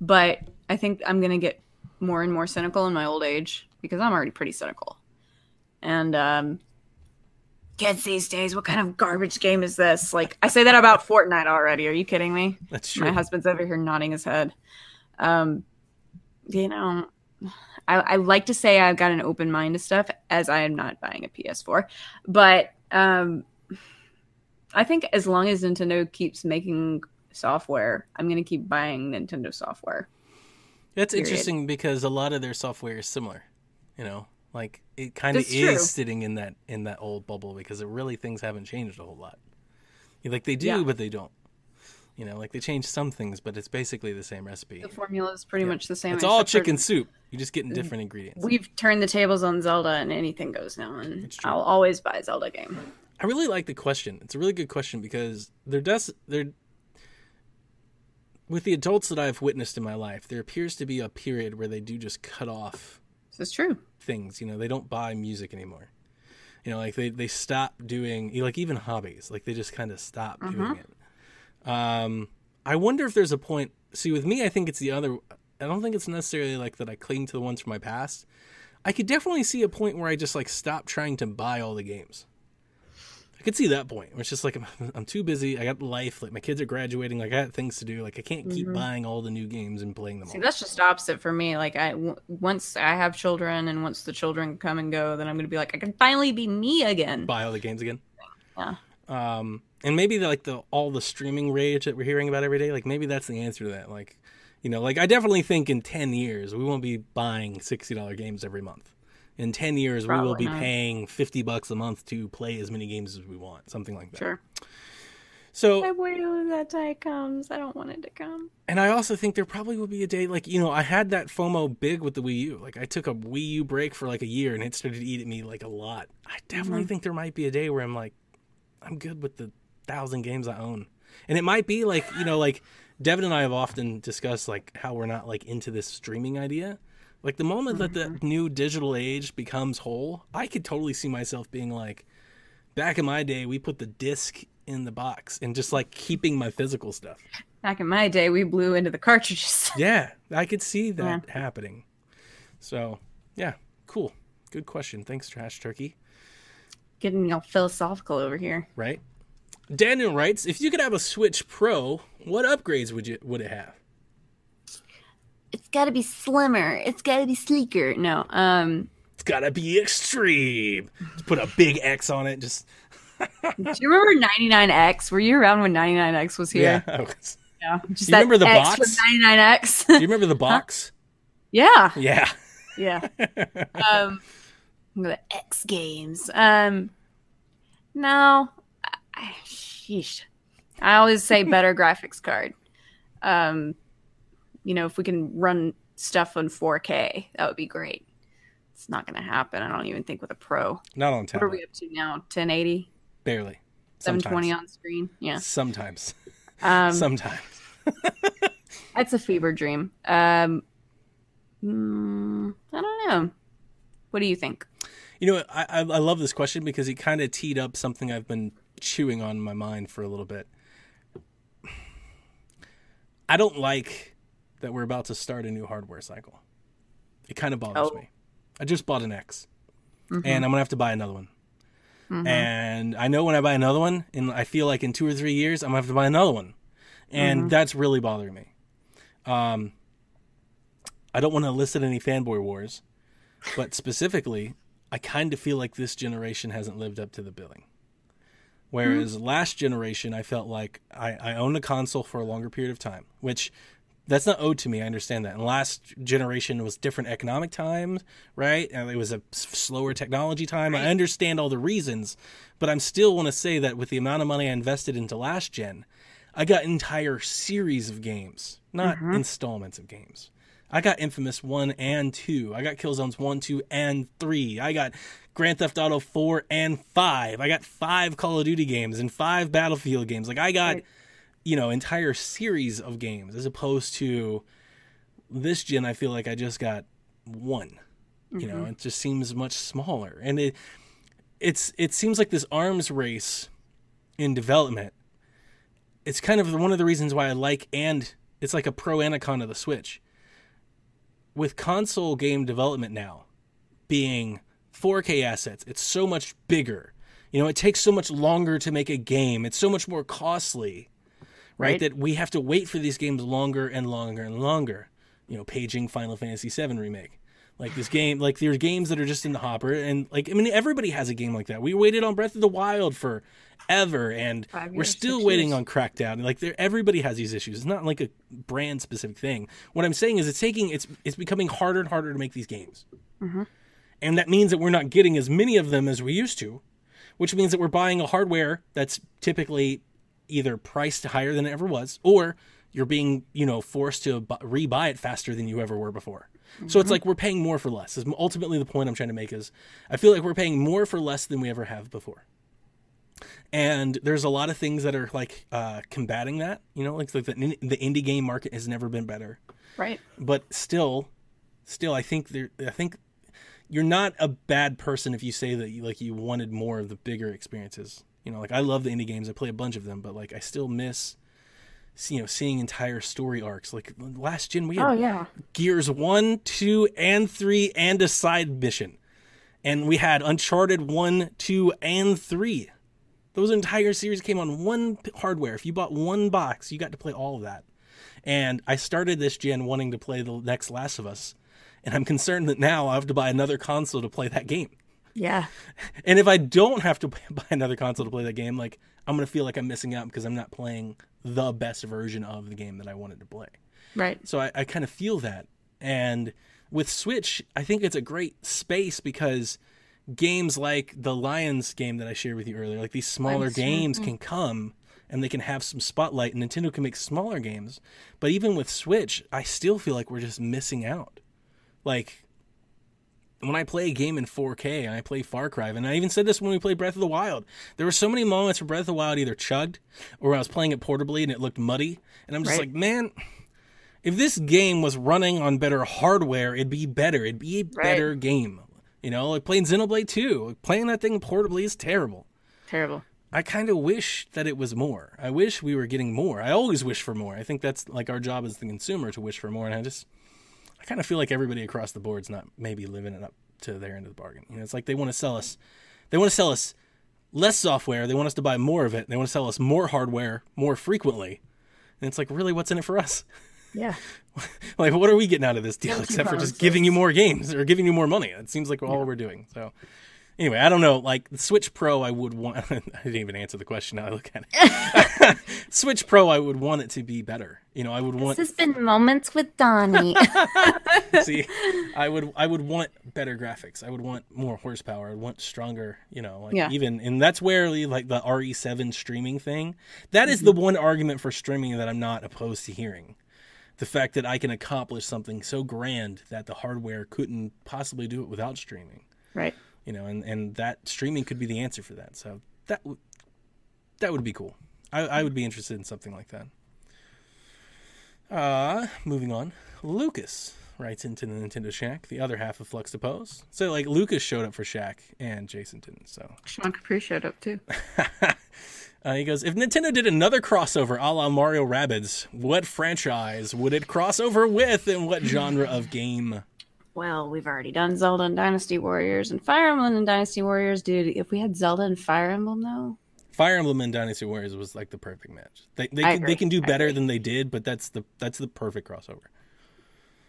but I think I'm gonna get more and more cynical in my old age because I'm already pretty cynical. And um kids these days, what kind of garbage game is this? Like I say that about Fortnite already. Are you kidding me? that's true. My husband's over here nodding his head. Um you know I, I like to say I've got an open mind to stuff as I am not buying a PS4. But um I think as long as Nintendo keeps making software, I'm going to keep buying Nintendo software. That's period. interesting because a lot of their software is similar. You know, like it kind of is true. sitting in that in that old bubble because it really things haven't changed a whole lot. Like they do, Yeah. but they don't. You know, like they change some things, but it's basically the same recipe. The formula is pretty much the same. It's all chicken soup. You're just getting mm. different ingredients. We've turned the tables on Zelda, and anything goes now. And I'll always buy a Zelda game. I really like the question. It's a really good question because there does there with the adults that I've witnessed in my life, there appears to be a period where they do just cut off This is true. Things. You know, they don't buy music anymore. You know, like they they stop doing like even hobbies. Like they just kind of stop doing it. Um, I wonder if there's a point. See, with me, I think it's the other. I don't think it's necessarily like that. I cling to the ones from my past. I could definitely see a point where I just like stop trying to buy all the games. I could see that point. Where it's just like I'm, (laughs) I'm too busy. I got life. Like my kids are graduating. Like I got things to do. Like I can't keep buying all the new games and playing them See, all. that's just opposite for me. Like I w- once I have children and once the children come and go, then I'm gonna be like, I can finally be me again. Buy all the games again. Yeah. Um, and maybe the, like the all the streaming rage that we're hearing about every day. Like maybe that's the answer to that. Like, you know, like I definitely think in ten years we won't be buying sixty dollar games every month. In ten years we will be not. paying fifty bucks a month to play as many games as we want. Something like that. Sure. So I wait till that day comes. I don't want it to come. And I also think there probably will be a day like you know I had that FOMO big with the Wii U. Like I took a Wii U break for like a year and it started to eat at me like a lot. I definitely mm-hmm. think there might be a day where I'm like, I'm good with the thousand games I own, and it might be like you know like Devin and I have often discussed like how we're not like into this streaming idea. Like the moment that the mm-hmm. new digital age becomes whole, I could totally see myself being like, back in my day, we put the disc in the box and just like keeping my physical stuff. Back in my day, we blew into the cartridges. (laughs) Yeah, I could see that happening. So, yeah, cool. Good question. Thanks, Trash Turkey. Getting all philosophical over here. Right? Daniel writes, if you could have a Switch Pro, what upgrades would you would it have? It's got to be slimmer. It's got to be sleeker. No. Um. It's gotta be extreme. Just put a big X on it. Just (laughs) Do you remember 99X? Were you around when 99X was here? yeah. Was- Yeah. Just You remember the X box? with 99X. Do you remember the (laughs) box? yeah. Yeah. Yeah. (laughs) um, the X Games. Um, no, I- sheesh. I always say better graphics card. Um, you know, if we can run stuff on 4K, that would be great. It's not going to happen. I don't even think with a Pro. Not on What are we up to now? 1080, Barely. 720 Sometimes. on screen. Yeah. Sometimes. Um, (laughs) Sometimes. (laughs) That's a fever dream. Um, mm, I don't know. What do you think? You know, I I I love this question because it kind of teed up something I've been chewing on in my mind for a little bit. I don't like that we're about to start a new hardware cycle. It kind of bothers Oh. me. I just bought an X, mm-hmm. and I'm gonna have to buy another one. Mm-hmm. And I know when I buy another one, and I feel like in two or three years I'm gonna have to buy another one, and mm-hmm. that's really bothering me. Um, I don't want to elicit any fanboy wars, but specifically, I kind of feel like this generation hasn't lived up to the billing. Whereas last generation, I felt like I, I owned a console for a longer period of time, which that's not owed to me. I understand that. And last generation was different economic times, right? And it was a slower technology time. I understand all the reasons, but I'm still want to say that with the amount of money I invested into last gen, I got entire series of games, not mm-hmm. installments of games. I got Infamous 1 and 2. I got Killzones 1, 2, and 3. I got Grand Theft Auto 4 and 5. I got 5 Call of Duty games and 5 Battlefield games. Like I got Right. You know, entire series of games as opposed to this gen I feel like I just got one. You know, mm-hmm. it just seems much smaller. And it it's it seems like this arms race in development. It's kind of one of the reasons why I like and it's like a pro and con of the Switch. With console game development now being 4K assets, it's so much bigger. You know, it takes so much longer to make a game. It's so much more costly, right? Right. That we have to wait for these games longer and longer and longer. You know, paging Final Fantasy VII remake. Like this game, like there's games that are just in the hopper, and like I mean, everybody has a game like that. We waited on Breath of the Wild for ever, and Five we're still waiting years. on Crackdown. Like there, everybody has these issues. It's not like a brand specific thing. What I'm saying is, it's taking it's it's becoming harder and harder to make these games, mm-hmm. and that means that we're not getting as many of them as we used to, which means that we're buying a hardware that's typically either priced higher than it ever was, or you're being you know forced to bu- rebuy it faster than you ever were before. So it's like we're paying more for less. Is ultimately the point I'm trying to make is I feel like we're paying more for less than we ever have before. And there's a lot of things that are like uh, combating that. You know, like, like the, the indie game market has never been better Right. but still still i think there i think you're not a bad person if you say that you like you wanted more of the bigger experiences you know like i love the indie games i play a bunch of them but like i still miss you know seeing entire story arcs like last gen we had Oh yeah. gears 1 2 and 3 and a side mission and we had uncharted 1 2 and 3 Those entire series came on one hardware. If you bought one box, you got to play all of that. And I started this gen wanting to play the next Last of Us, and I'm concerned that now I have to buy another console to play that game. Yeah. And if I don't have to (laughs) buy another console to play that game, like I'm gonna feel like I'm missing out because I'm not playing the best version of the game that I wanted to play. Right. So I, I kind of feel that. And with Switch, I think it's a great space because games like the Lions game that I shared with you earlier, like these smaller Lions, games mm. can come and they can have some spotlight and Nintendo can make smaller games. But even with Switch, I still feel like we're just missing out. Like when I play a game in 4K and I play Far Cry, and I even said this when we played Breath of the Wild, there were so many moments where Breath of the Wild either chugged or I was playing it portably and it looked muddy. And I'm just Right. like, man, if this game was running on better hardware, it'd be better. It'd be a Right. better game. You know, like playing Xenoblade 2, playing that thing portably is terrible. Terrible. I kind of wish that it was more. I wish we were getting more. I always wish for more. I think that's like our job as the consumer to wish for more. And I just, I kind of feel like everybody across the board's not maybe living it up to their end of the bargain. You know, it's like they want to sell us, they want to sell us less software. They want us to buy more of it. They want to sell us more hardware more frequently. And it's like, really, what's in it for us? Yeah. (laughs) like, what are we getting out of this deal Empty except for just giving you more games or giving you more money? It seems like all we're doing. So, anyway, I don't know. Like the Switch Pro, I would want. (laughs) I didn't even answer the question. Now I look at it. (laughs) (laughs) Switch Pro, I would want it to be better. You know, I would want. This has been moments with Donnie. (laughs) (laughs) see, I would. I would want better graphics. I would want more horsepower. I would want stronger. You know, like Yeah. even, and that's where like the RE7 streaming thing. That is the mm-hmm. one argument for streaming that I'm not opposed to hearing. The fact that I can accomplish something so grand that the hardware couldn't possibly do it without streaming. right. you know, and, and that streaming could be the answer for that. So that would that would be cool. I, I would be interested in something like that. Uh, moving on, Lucas writes into the Nintendo Shack, the other half of Flux to Pose. So like Lucas showed up for Shack and Jason didn't. So Sean Capri showed up too. (laughs) uh, he goes, if Nintendo did another crossover a la Mario Rabbids, what franchise would it cross over with, and what genre of game? Well, we've already done Zelda and Dynasty Warriors and Fire Emblem and Dynasty Warriors, dude. If we had Zelda and Fire Emblem, though, Fire Emblem and Dynasty Warriors was like the perfect match. They they, can, they can do better than they did, but that's the that's the perfect crossover.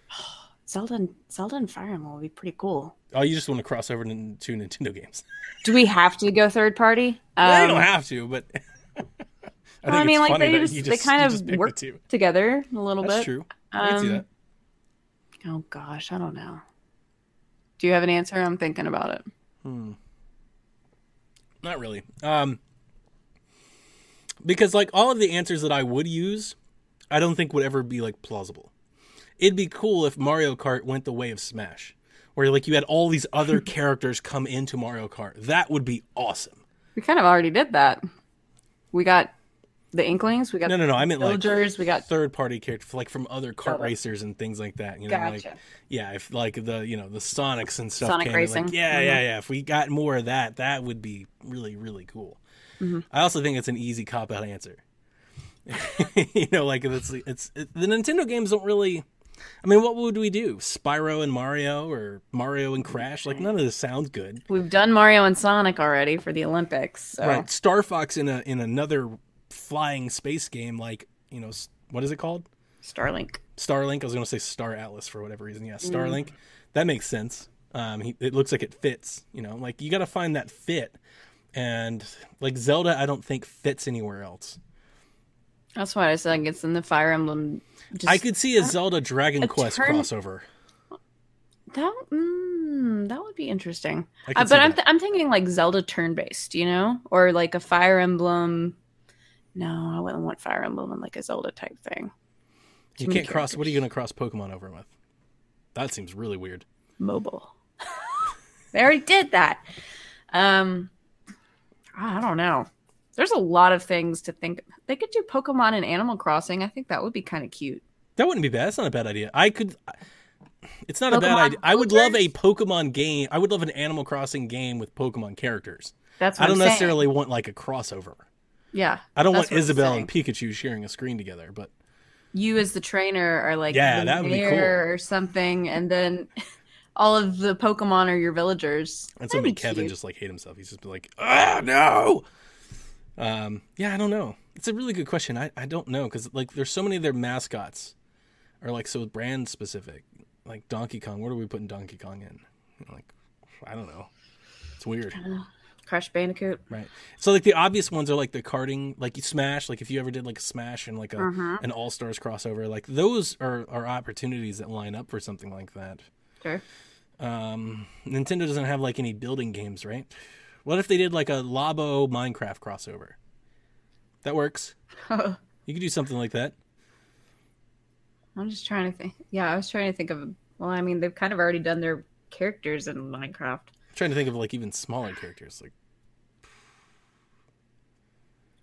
(gasps) Zelda and Zelda and Fire Emblem would be pretty cool. Oh, you just want to cross over to two Nintendo games. Do we have to go third party? (laughs) Um, they don't have to, but (laughs) I, think I mean, it's like funny they that just, they kind of just the work together a little bit. That's bit. true. I can see Um, that. Oh gosh, I don't know. Do you have an answer? I'm thinking about it. Hmm. Not really. Um, because like all of the answers that I would use, I don't think would ever be like plausible. It'd be cool if Mario Kart went the way of Smash, where like you had all these other (laughs) characters come into Mario Kart. That would be awesome. We kind of already did that. We got the Inklings. We got No, no, no. I meant like we got third party characters like from other kart Zelda. racers and things like that. You know, like yeah, if like the you know the Sonics and stuff. Sonic came, like, racing. yeah, Mhm. yeah, yeah. If we got more of that, that would be really really cool. Mm-hmm. I also think it's an easy cop out answer. (laughs) you know, like it's it's it, the Nintendo games don't really. I mean, what would we do? Spyro and Mario, or Mario and Crash? Like none of this sounds good. we've done Mario and Sonic already for the Olympics. So Right, Star Fox in a in another flying space game, like you know, what is it called? Starlink. Starlink. I was going to say Star Atlas for whatever reason. Mm. Yeah, Starlink. That makes sense. Um, he, it looks like it fits. You know, like you got to find that fit, and like Zelda, I don't think fits anywhere else. That's why I said it's in the Fire Emblem. Just, I could see a Zelda Dragon a Quest turn- crossover. that. Mm, that would be interesting. Uh, but I'm th- I'm thinking like Zelda turn based, you know, or like a Fire Emblem. No, I wouldn't want Fire Emblem in like a Zelda type thing. you too many can't cross. What are you going to cross Pokemon over with? That seems really weird. Mobile. (laughs) they already did that. Um, I don't know. There's a lot of things to think. They could do Pokemon and Animal Crossing. I think that would be kind of cute. That wouldn't be bad. That's not a bad idea. I could. It's not a bad Pokemon idea. I would love a? Pokemon game. I would love an Animal Crossing game with Pokemon characters. That's what I don't I'm saying. necessarily want like a crossover. Yeah, I don't want what I'm Isabelle and Pikachu sharing a screen together, but you as the trainer are like Yeah, that would be mayor or something, and then (laughs) all of the Pokemon are your villagers. that's That'd what make be Kevin cute. just like hate himself. He's just be like, ah, no. Um, yeah, I don't know. It's a really good question. I, I don't know because like there's so many of their mascots are like so brand specific. Like Donkey Kong, where do we put Donkey Kong in? Like, I don't know. It's weird. Crash Bandicoot. Right. So like the obvious ones are like the karting, like you Smash. Like if you ever did like a Smash and like a Mhm. an All Stars crossover, like those are are opportunities that line up for something like that. Sure. Um, Nintendo doesn't have like any building games, right? What if they did like a Labo Minecraft crossover? That works. (laughs) You could do something like that. I'm just trying to think. Yeah, I was trying to think of. Well, I mean, they've kind of already done their characters in Minecraft. I'm trying to think of like even smaller characters. Like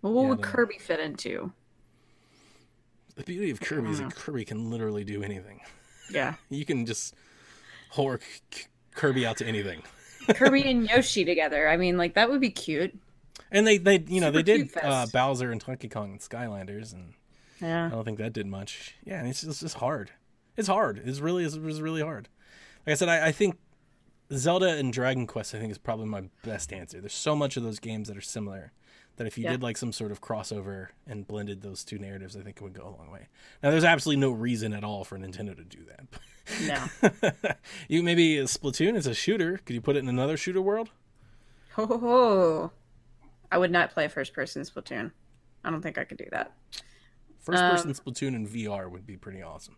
Well, what Yeah, would don't know. Kirby fit into? the beauty of Kirby is that Kirby can literally do anything. Yeah, (laughs) You can just hork Kirby out to anything. (laughs) Kirby and Yoshi together. I mean, like that would be cute. And they, they you know, Super they did uh, Bowser and Donkey Kong and Skylanders, and yeah. I don't think that did much. Yeah, and it's just, it's hard. It's hard. It's really it's, it's really hard. Like I said, I, I think Zelda and Dragon Quest, I think, is probably my best answer. There's so much of those games that are similar that if you Yeah. did like some sort of crossover and blended those two narratives, I think it would go a long way. Now, there's absolutely no reason at all for Nintendo to do that. (laughs) No. (laughs) you maybe Splatoon is a shooter. Could you put it in another shooter world? Ho ho ho! I would not play first person Splatoon. I don't think I could do that. First Um, person Splatoon in VR would be pretty awesome.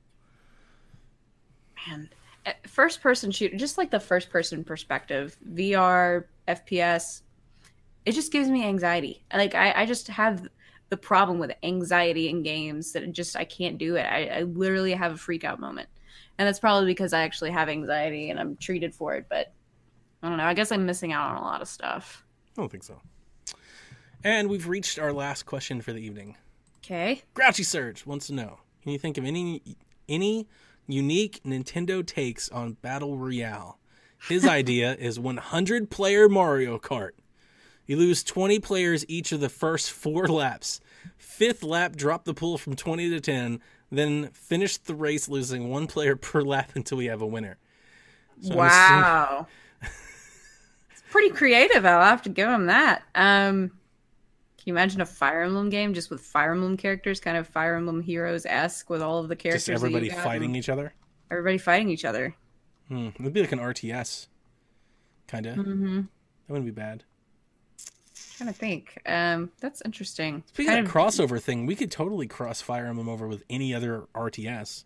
Man, eh, first person shooter, just like the first person perspective, VR, FPS, it just gives me anxiety. Like I, I just have the problem with anxiety in games that it just I can't do it. I, I literally have a freak out moment, and that's probably because I actually have anxiety and I'm treated for it. But I don't know. I guess I'm missing out on a lot of stuff. I don't think so. And we've reached our last question for the evening. Okay. Grouchy Surge wants to know: Can you think of any any unique Nintendo takes on Battle Royale? His (laughs) idea is 100 player Mario Kart. You lose 20 players each of the first four laps. Fifth lap, drop the pool from 20 to 10. Then finish the race losing one player per lap until we have a winner. So wow. (laughs) it's pretty creative. I'll have to give him that. Um, can you imagine a Fire Emblem game just with Fire Emblem characters, kind of Fire Emblem Heroes esque, with all of the characters? Just everybody fighting each other. everybody fighting each other. Hmm. It'd be like an RTS, kind of. Mm-hmm. That wouldn't be bad. Trying to think. Um, that's interesting. Speaking Kind of crossover thing, we could totally cross Fire Emblem over with any other RTS.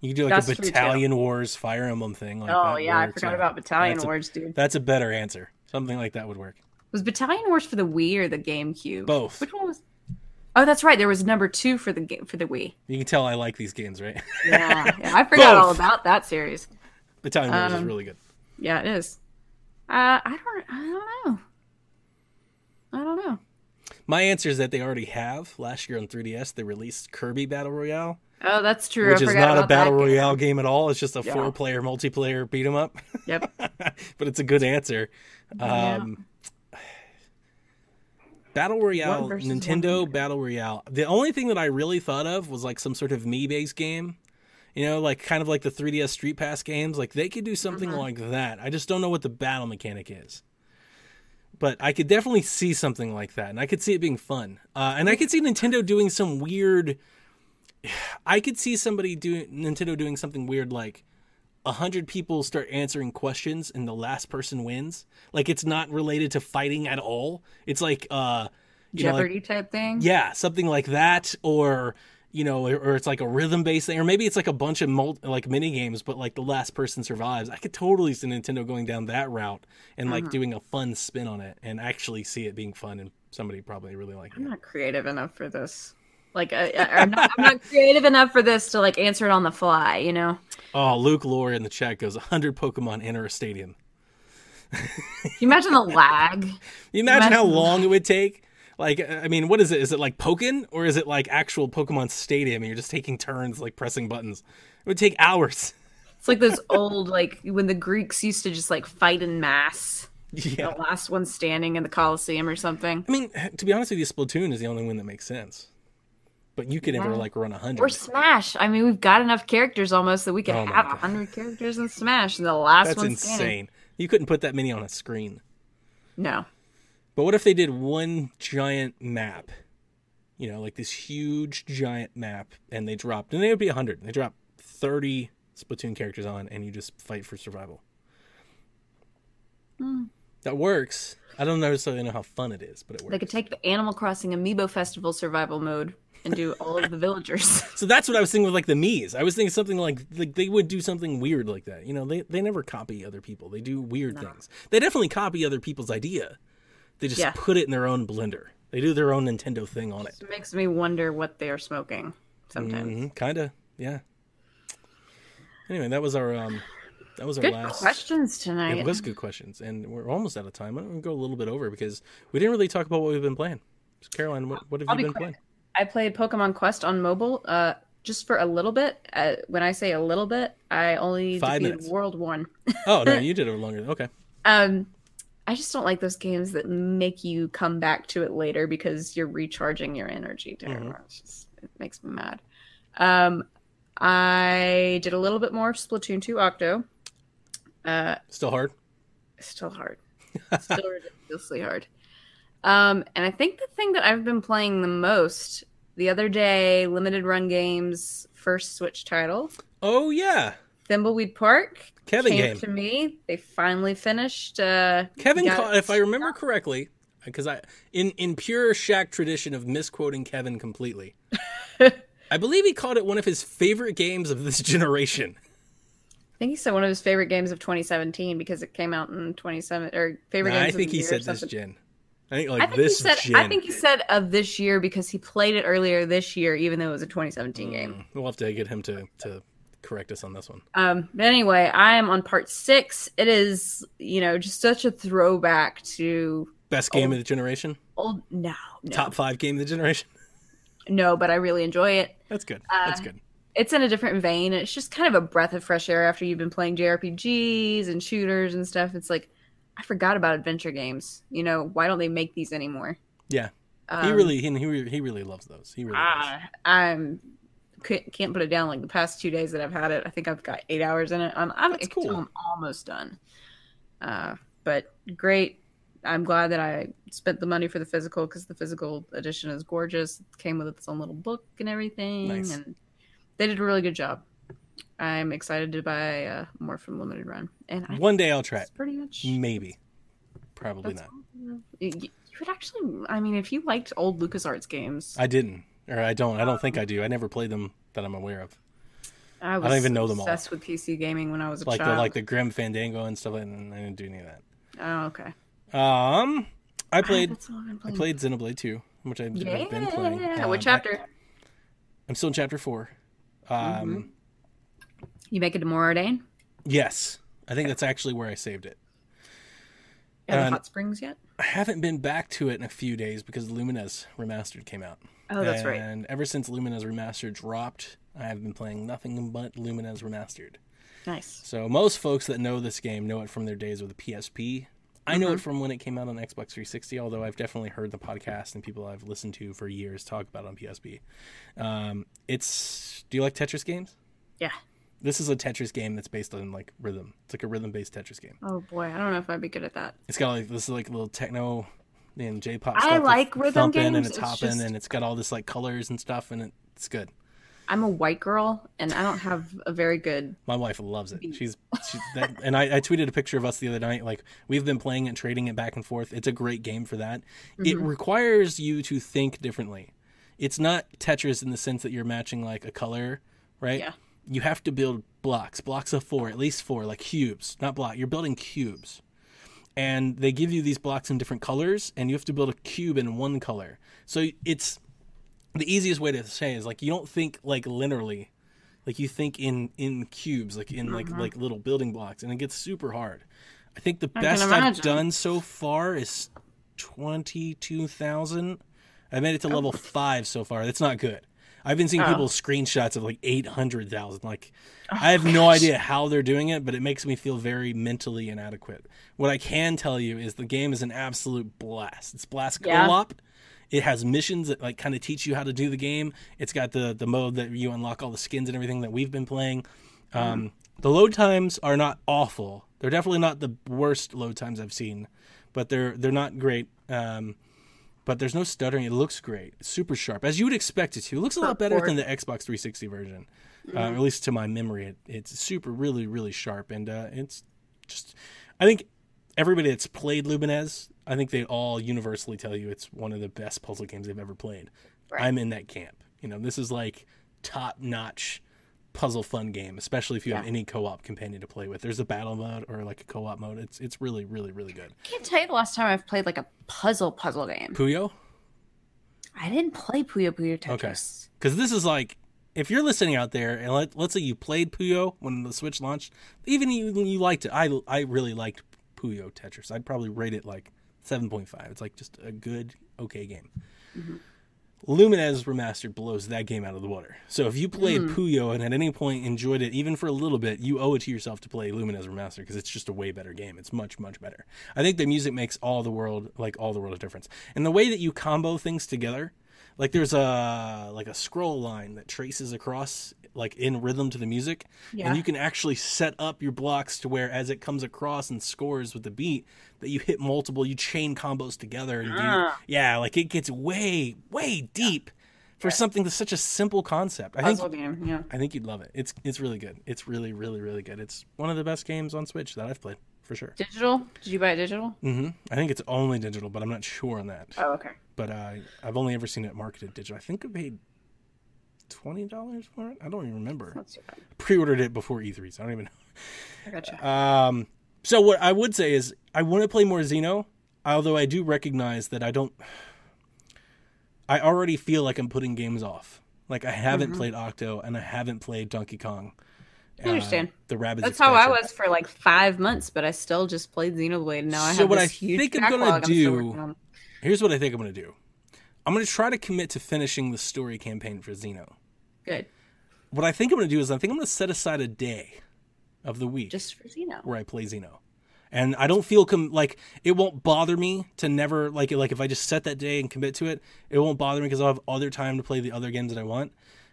You could do like a. Battalion Wars Fire Emblem thing. Like oh yeah, I forgot about Battalion That's a- Wars, dude. That's a better answer. Something like that would work. Was Battalion Wars for the Wii or the GameCube? Both. Which one was? Oh, that's right. There was number two for the game for the Wii. You can tell I like these games, right? Yeah, yeah I (laughs) forgot all about that series. Battalion Wars is Um, really good. Yeah, it is. Uh, I don't. I don't know. I don't know. My answer is that they already have. Last year on 3DS, they released Kirby Battle Royale, Oh, that's true. which is not a battle game. royale game at all. It's just a Yeah. four-player multiplayer beat 'em up. Yep. (laughs) but it's a good answer. Yeah. Um, Battle Royale, Nintendo one. Battle Royale. The only thing that I really thought of was like some sort of Mii based game. You know, like kind of like the 3DS Street Pass games. Like they could do something Mm-hmm. like that. I just don't know what the battle mechanic is. But I could definitely see something like that, and I could see it being fun. Uh, and I could see Nintendo doing some weird. (sighs) I could see somebody doing Nintendo doing something weird like a hundred people start answering questions and the last person wins. Like it's not related to fighting at all. It's like uh you know, like- Jeopardy type thing. yeah, something like that, or you know, or, it's like a rhythm based thing, or maybe it's like a bunch of mul- like mini games, but like the last person survives. I could totally see Nintendo going down that route and like mm-hmm. doing a fun spin on it, and actually see it being fun, and somebody probably really like I'm it. not creative enough for this. Like, I, I'm, not, I'm not (laughs) creative enough for this to like answer it on the fly. You know. Oh, Luke Lore in the chat goes, hundred Pokemon enter a stadium. You imagine the lag? You (laughs) imagine how Imagine- long it would take. Like, I mean, what is it? Is it like Pokkén or is it like actual Pokemon Stadium, and you're just taking turns like pressing buttons? It would take hours. It's like those (laughs) old like when the Greeks used to just like fight in mass. Yeah. The last one standing in the Colosseum or something. I mean, eh, to be honest with you, Splatoon is the only one that makes sense. But you could never Yeah. like run a hundred. Or Smash. I mean, we've got enough characters almost that we could Oh have a hundred characters in Smash, and the last That's one That's insane. standing. You couldn't put that many on a screen. No, But what if they did one giant map? You know, like this huge giant map, and they dropped, and they would be 100. They drop 30 Splatoon characters on, and you just fight for survival. Hmm. That works. I don't necessarily know how fun it is, but it works. They could take the Animal Crossing Amiibo Festival survival mode and do all of the villagers. (laughs) So that's what I was thinking with like the Mii's. I was thinking something like like they would do something weird like that. You know, they they never copy other people. They do weird things. They definitely copy other people's idea. They just Yeah. put it in their own blender. They do their own Nintendo thing on it. It makes me wonder what they are smoking sometimes. hmm Kinda, yeah. Anyway, that was our um, that was our Good last. questions tonight. It was good questions, and we're almost out of time. I'm gonna go a little bit over because we didn't really talk about what we've been playing. So Caroline, what, what have I'll you be been quick. playing? I played Pokemon Quest on mobile, uh, just for a little bit. Uh, when I say a little bit, I only Five defeated minutes. World One. Oh no, (laughs) you did it longer. Okay, Um, I just don't like those games that make you come back to it later because you're recharging your energy. Mhm. It's just, it makes me mad. Um, I did a little bit more Splatoon 2 Octo. Uh, still hard. still hard, still (laughs) ridiculously hard. Um, and I think the thing that I've been playing the most the other day, limited run games, first Switch title, Oh yeah, Thimbleweed Park. Kevin came game. to me. They finally finished. Uh, Kevin, called, if I remember correctly, because I in in pure Shack tradition of misquoting Kevin completely, (laughs) I believe he called it one of his favorite games of this (laughs) generation. I think he said one of his favorite games of 2017 because it came out in 27 or favorite Nah, games. I think he said this gen. I think like I think this he said. gen. I think he said of this year because he played it earlier this year, even though it was a 2017 game. Mm, We'll have to get him to to correct us on this one. Um, but anyway, I am on part six. It is, you know, just such a throwback to Best game Oh. of the generation. old. No, no, Top five game of the generation. (laughs) no, but I really enjoy it. That's good. Uh, That's good. It's in a different vein. It's just kind of a breath of fresh air after you've been playing JRPGs and shooters and stuff. It's like I forgot about adventure games. You know, why don't they make these anymore? Yeah, Um, he really he, he really- loves those. He really does. Ah, I'm can't, can't put it down. Like the past two days that I've had it, I think I've got eight hours in it. I'm I'm, That's cool. I'm almost done. Uh, but great. I'm glad that I spent the money for the physical because the physical edition is gorgeous. It came with its own little book and everything, Nice. and they did a really good job. I'm excited to buy uh, more from Limited Run, and I One day I'll try it. pretty much. Maybe. Probably That's not. You, you would actually, I mean, if you liked old LucasArts games, I didn't, or I don't. I don't think I do. I never played them that I'm aware of. I was don't even know them all. obsessed with PC gaming when I was a Like the child. like the Grim Fandango and stuff. And I didn't do any of that. Oh, okay. Um, I played That's I've been I playing. played Xenoblade 2, which I've, Yeah, been playing. what Um, chapter? I, am still in chapter four. Um, Mm-hmm. You make it to Mor Ardain? yes, I think that's actually where I saved it. Are the Um, hot springs yet? I haven't been back to it in a few days because Lumines Remastered came out. Oh, that's right. And ever since Lumines Remastered dropped, I have been playing nothing but Lumines Remastered. Nice. So most folks that know this game know it from their days with the PSP. I know Mm-hmm. it from when it came out on Xbox 360, although I've definitely heard the podcast and people I've listened to for years talk about it on PSP. Um, it's do you like Tetris games? Yeah. This is a Tetris game that's based on like rhythm. It's like a rhythm-based Tetris game. Oh boy, I don't know if I'd be good at that. It's got like this is like a little techno and J-pop I like rhythm thumping and it's it's hopping just- and it's got all this like colors and stuff and it's good. I'm a white girl, and I don't have a very good. My wife loves it. She's, she's that, and I, I tweeted a picture of us the other night. Like we've been playing and trading it back and forth. It's a great game for that. It Mm-hmm. requires you to think differently. It's not Tetris in the sense that you're matching like a color, right? Yeah. You have to build blocks, blocks of four, at least four, like cubes, not block. You're building cubes, and they give you these blocks in different colors, and you have to build a cube in one color. So it's the easiest way to say is like you don't think like linearly. Like you think in in cubes like in like mm-hmm. like little building blocks and it gets super hard. I think the can best i've done so far is 22000 i made it to oh. level 5 so far. That's not good i've been seeing Oh. people's screenshots of like 800000 like i have no idea how they're doing it but it makes me feel very mentally inadequate what i can tell you is the game is an absolute blast it's blast Yeah. co-op it has missions that like kind of teach you how to do the game. It's got the the mode that you unlock all the skins and everything that we've been playing. Um, the load times are not awful. They're definitely not the worst load times I've seen, but they're they're not great. Um, but there's no stuttering. It looks great. It's super sharp, as you would expect it to. It looks a lot better than the Xbox 360 version, uh, at least to my memory. It, it's super, really, really sharp, and uh, it's just. I think everybody that's played Lumines, I think they all universally tell you it's one of the best puzzle games they've ever played. Right. I'm in that camp. You know, this is like top notch puzzle fun game, especially if you have any co-op companion to play with. There's a battle mode or like a co-op mode. It's it's really, really, really good. I can't tell you the last time I've played like a puzzle puzzle game. Puyo. I didn't play Puyo Puyo Tetris. Okay. because this is like if you're listening out there and let, let's say you played Puyo when the Switch launched, even you you liked it. I I really liked Puyo Tetris. I'd probably rate it like seven point five. It's like just a good okay game. Mm-hmm. Lumines Remastered blows that game out of the water. So if you played hmm. Puyo and at any point enjoyed it, even for a little bit, you owe it to yourself to play Lumines Remastered because it's just a way better game. It's much much better. I think the music makes all the world like all the world of difference, and the way that you combo things together. Like there's a like a scroll line that traces across like in rhythm to the music, Yeah. and you can actually set up your blocks to where as it comes across and scores with the beat that you hit multiple, you chain combos together and do Ah. yeah, like it gets way way deep for something that's such a simple concept. I think game, yeah. I think you'd love it. It's it's really good. It's really really really good. It's one of the best games on Switch that I've played for sure. Digital? Did you buy it digital? hmm I think it's only digital, but I'm not sure on that. Oh, okay. But uh, I've only ever seen it marketed digital. I think I paid twenty dollars for it. I don't even remember. Pre-ordered it before E3, so I don't even know. I gotcha. Um, so what I would say is I want to play more Xeno, although I do recognize that I don't. I already feel like I'm putting games off. Like I haven't played Octo and I haven't played Donkey Kong. I understand. Uh, the Rabbids. That's how I was for like five months, but I still just played Xenoblade, and now I So have what this I huge think I'm gonna do- Here's what I think I'm going to do. I'm going to try to commit to finishing the story campaign for Xeno. Good, What I think I'm going to do is I think I'm going to set aside a day of the week just for Xeno. where I play Xeno. And I don't feel com- like it won't bother me to never like like if I just set that day and commit to it, it won't bother me because I'll have other time to play the other games that I want.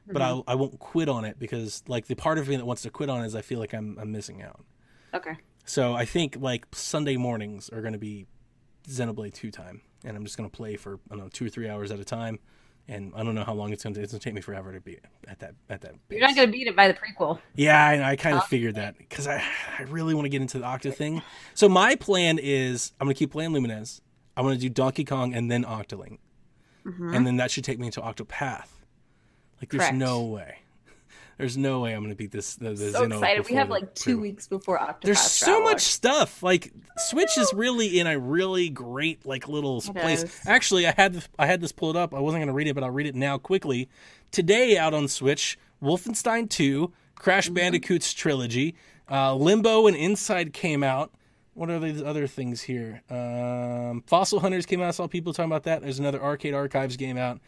But Mm-hmm. I I won't quit on it because like the part of me that wants to quit on is I feel like I'm I'm missing out. Okay, So I think like Sunday mornings are going to be Xenoblade 2 time and I'm just going to play for I don't know 2 or 3 hours at a time and I don't know how long it's going to it's to take me forever to beat at that at that you're not gonna beat it by the prequel. yeah, I, I kind of figured that because I, I really want to get into the Octo thing. So my plan is I'm going to keep playing Lumines. I'm going to do Donkey Kong and then Octoling, mm-hmm. and then that should take me into Octopath. Like, there's Correct. no way. There's no way I'm going to beat this. The, the So Xeno excited! We have the like two weeks before Octopath. There's so Traveler. much stuff. Like Switch is really in a really great like little It place. is. Actually, I had this, I had this pulled up. I wasn't going to read it, but I'll read it now quickly. Today out on Switch, Wolfenstein 2, Crash Mm-hmm. Bandicoot's trilogy, uh, Limbo and Inside came out. What are these other things here? Um, Fossil Hunters came out. I saw people talking about that. There's another Arcade Archives game out.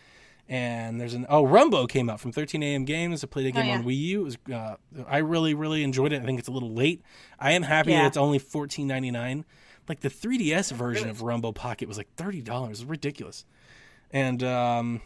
And there's an oh Runbow came out from 13 AM Games. I played a game Oh, yeah. on Wii U. It was uh, I really really enjoyed it. I think it's a little late. I am happy Yeah. that it's only 14.99. Like the 3DS version of Runbow Pocket was like thirty dollars. Ridiculous. And um,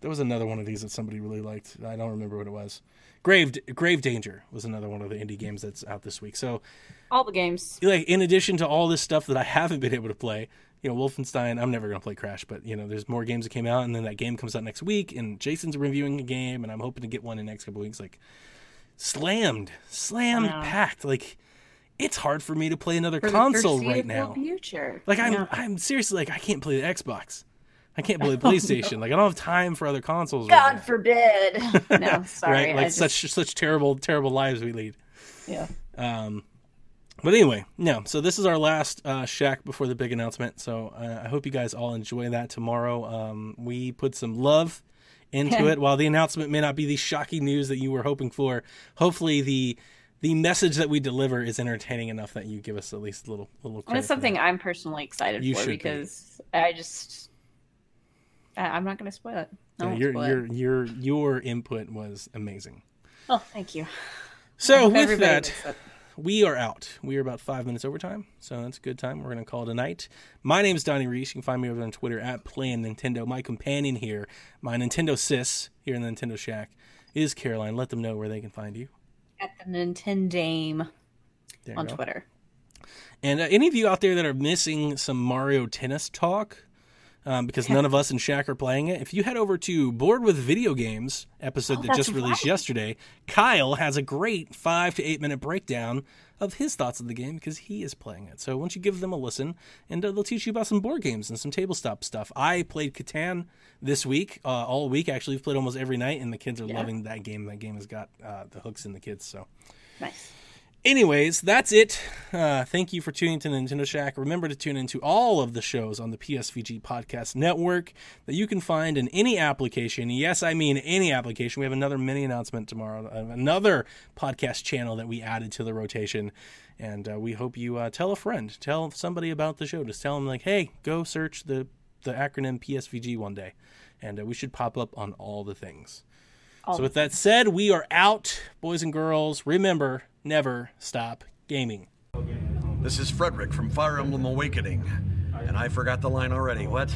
there was another one of these that somebody really liked. I don't remember what it was. Grave Grave Danger was another one of the indie games that's out this week. So all the games. like in addition to all this stuff that I haven't been able to play, you know, Wolfenstein, I'm never going to play Crash, but you know, there's more games that came out and then that game comes out next week and Jason's reviewing a game and I'm hoping to get one in the next couple weeks like slammed, slammed Wow. packed. Like it's hard for me to play another For the console right foreseeable now. Future. Like I'm Yeah. I'm seriously like I can't play the Xbox. I can't play the PlayStation. Like I don't have time for other consoles. right God now. forbid. (laughs) (laughs) No, sorry. right? Like just- such such terrible terrible lives we lead. Yeah. Um, but anyway, no. So this is our last uh, Shack before the big announcement. So uh, I hope you guys all enjoy that tomorrow. Um, we put some love into (laughs) it. While the announcement may not be the shocking news that you were hoping for, hopefully the the message that we deliver is entertaining enough that you give us at least a little little. And it's something. I'm personally excited You for should be. because I just I'm not going to spoil it. I Yeah, won't your it. your your your input was amazing. Oh, thank you. So with that. We are out. We are about five minutes over time, so that's a good time. We're going to call it a night. My name is Donnie Reese. You can find me over on Twitter at Playing Nintendo. My companion here, my Nintendo sis here in the Nintendo Shack, is Caroline. Let them know where they can find you. at the Nintendame on go. Twitter. And uh, any of you out there that are missing some Mario Tennis talk, um, because none of us in Shack are playing it. If you head over to Board with Video Games episode Oh, that just released right. yesterday, Kyle has a great five to eight minute breakdown of his thoughts of the game because he is playing it. So, why don't you give them a listen and uh, they'll teach you about some board games and some tabletop stuff. I played Catan this week, uh, all week actually. We've played almost every night, and the kids are Yeah. loving that game. That game has got uh, the hooks in the kids. So, Nice. Anyways, that's it. Uh, thank you for tuning to Nintendo Shack. Remember to tune into all of the shows on the PSVG Podcast Network that you can find in any application. Yes, I mean any application. We have another mini announcement tomorrow, uh, another podcast channel that we added to the rotation. And uh, we hope you uh, tell a friend, tell somebody about the show. Just tell them, like, hey, go search the, the acronym PSVG one day. And uh, we should pop up on all the things. All So, oh. with that said, we are out, boys and girls. Remember, never stop gaming. This is Frederick from Fire Emblem Awakening. And I forgot the line already. What?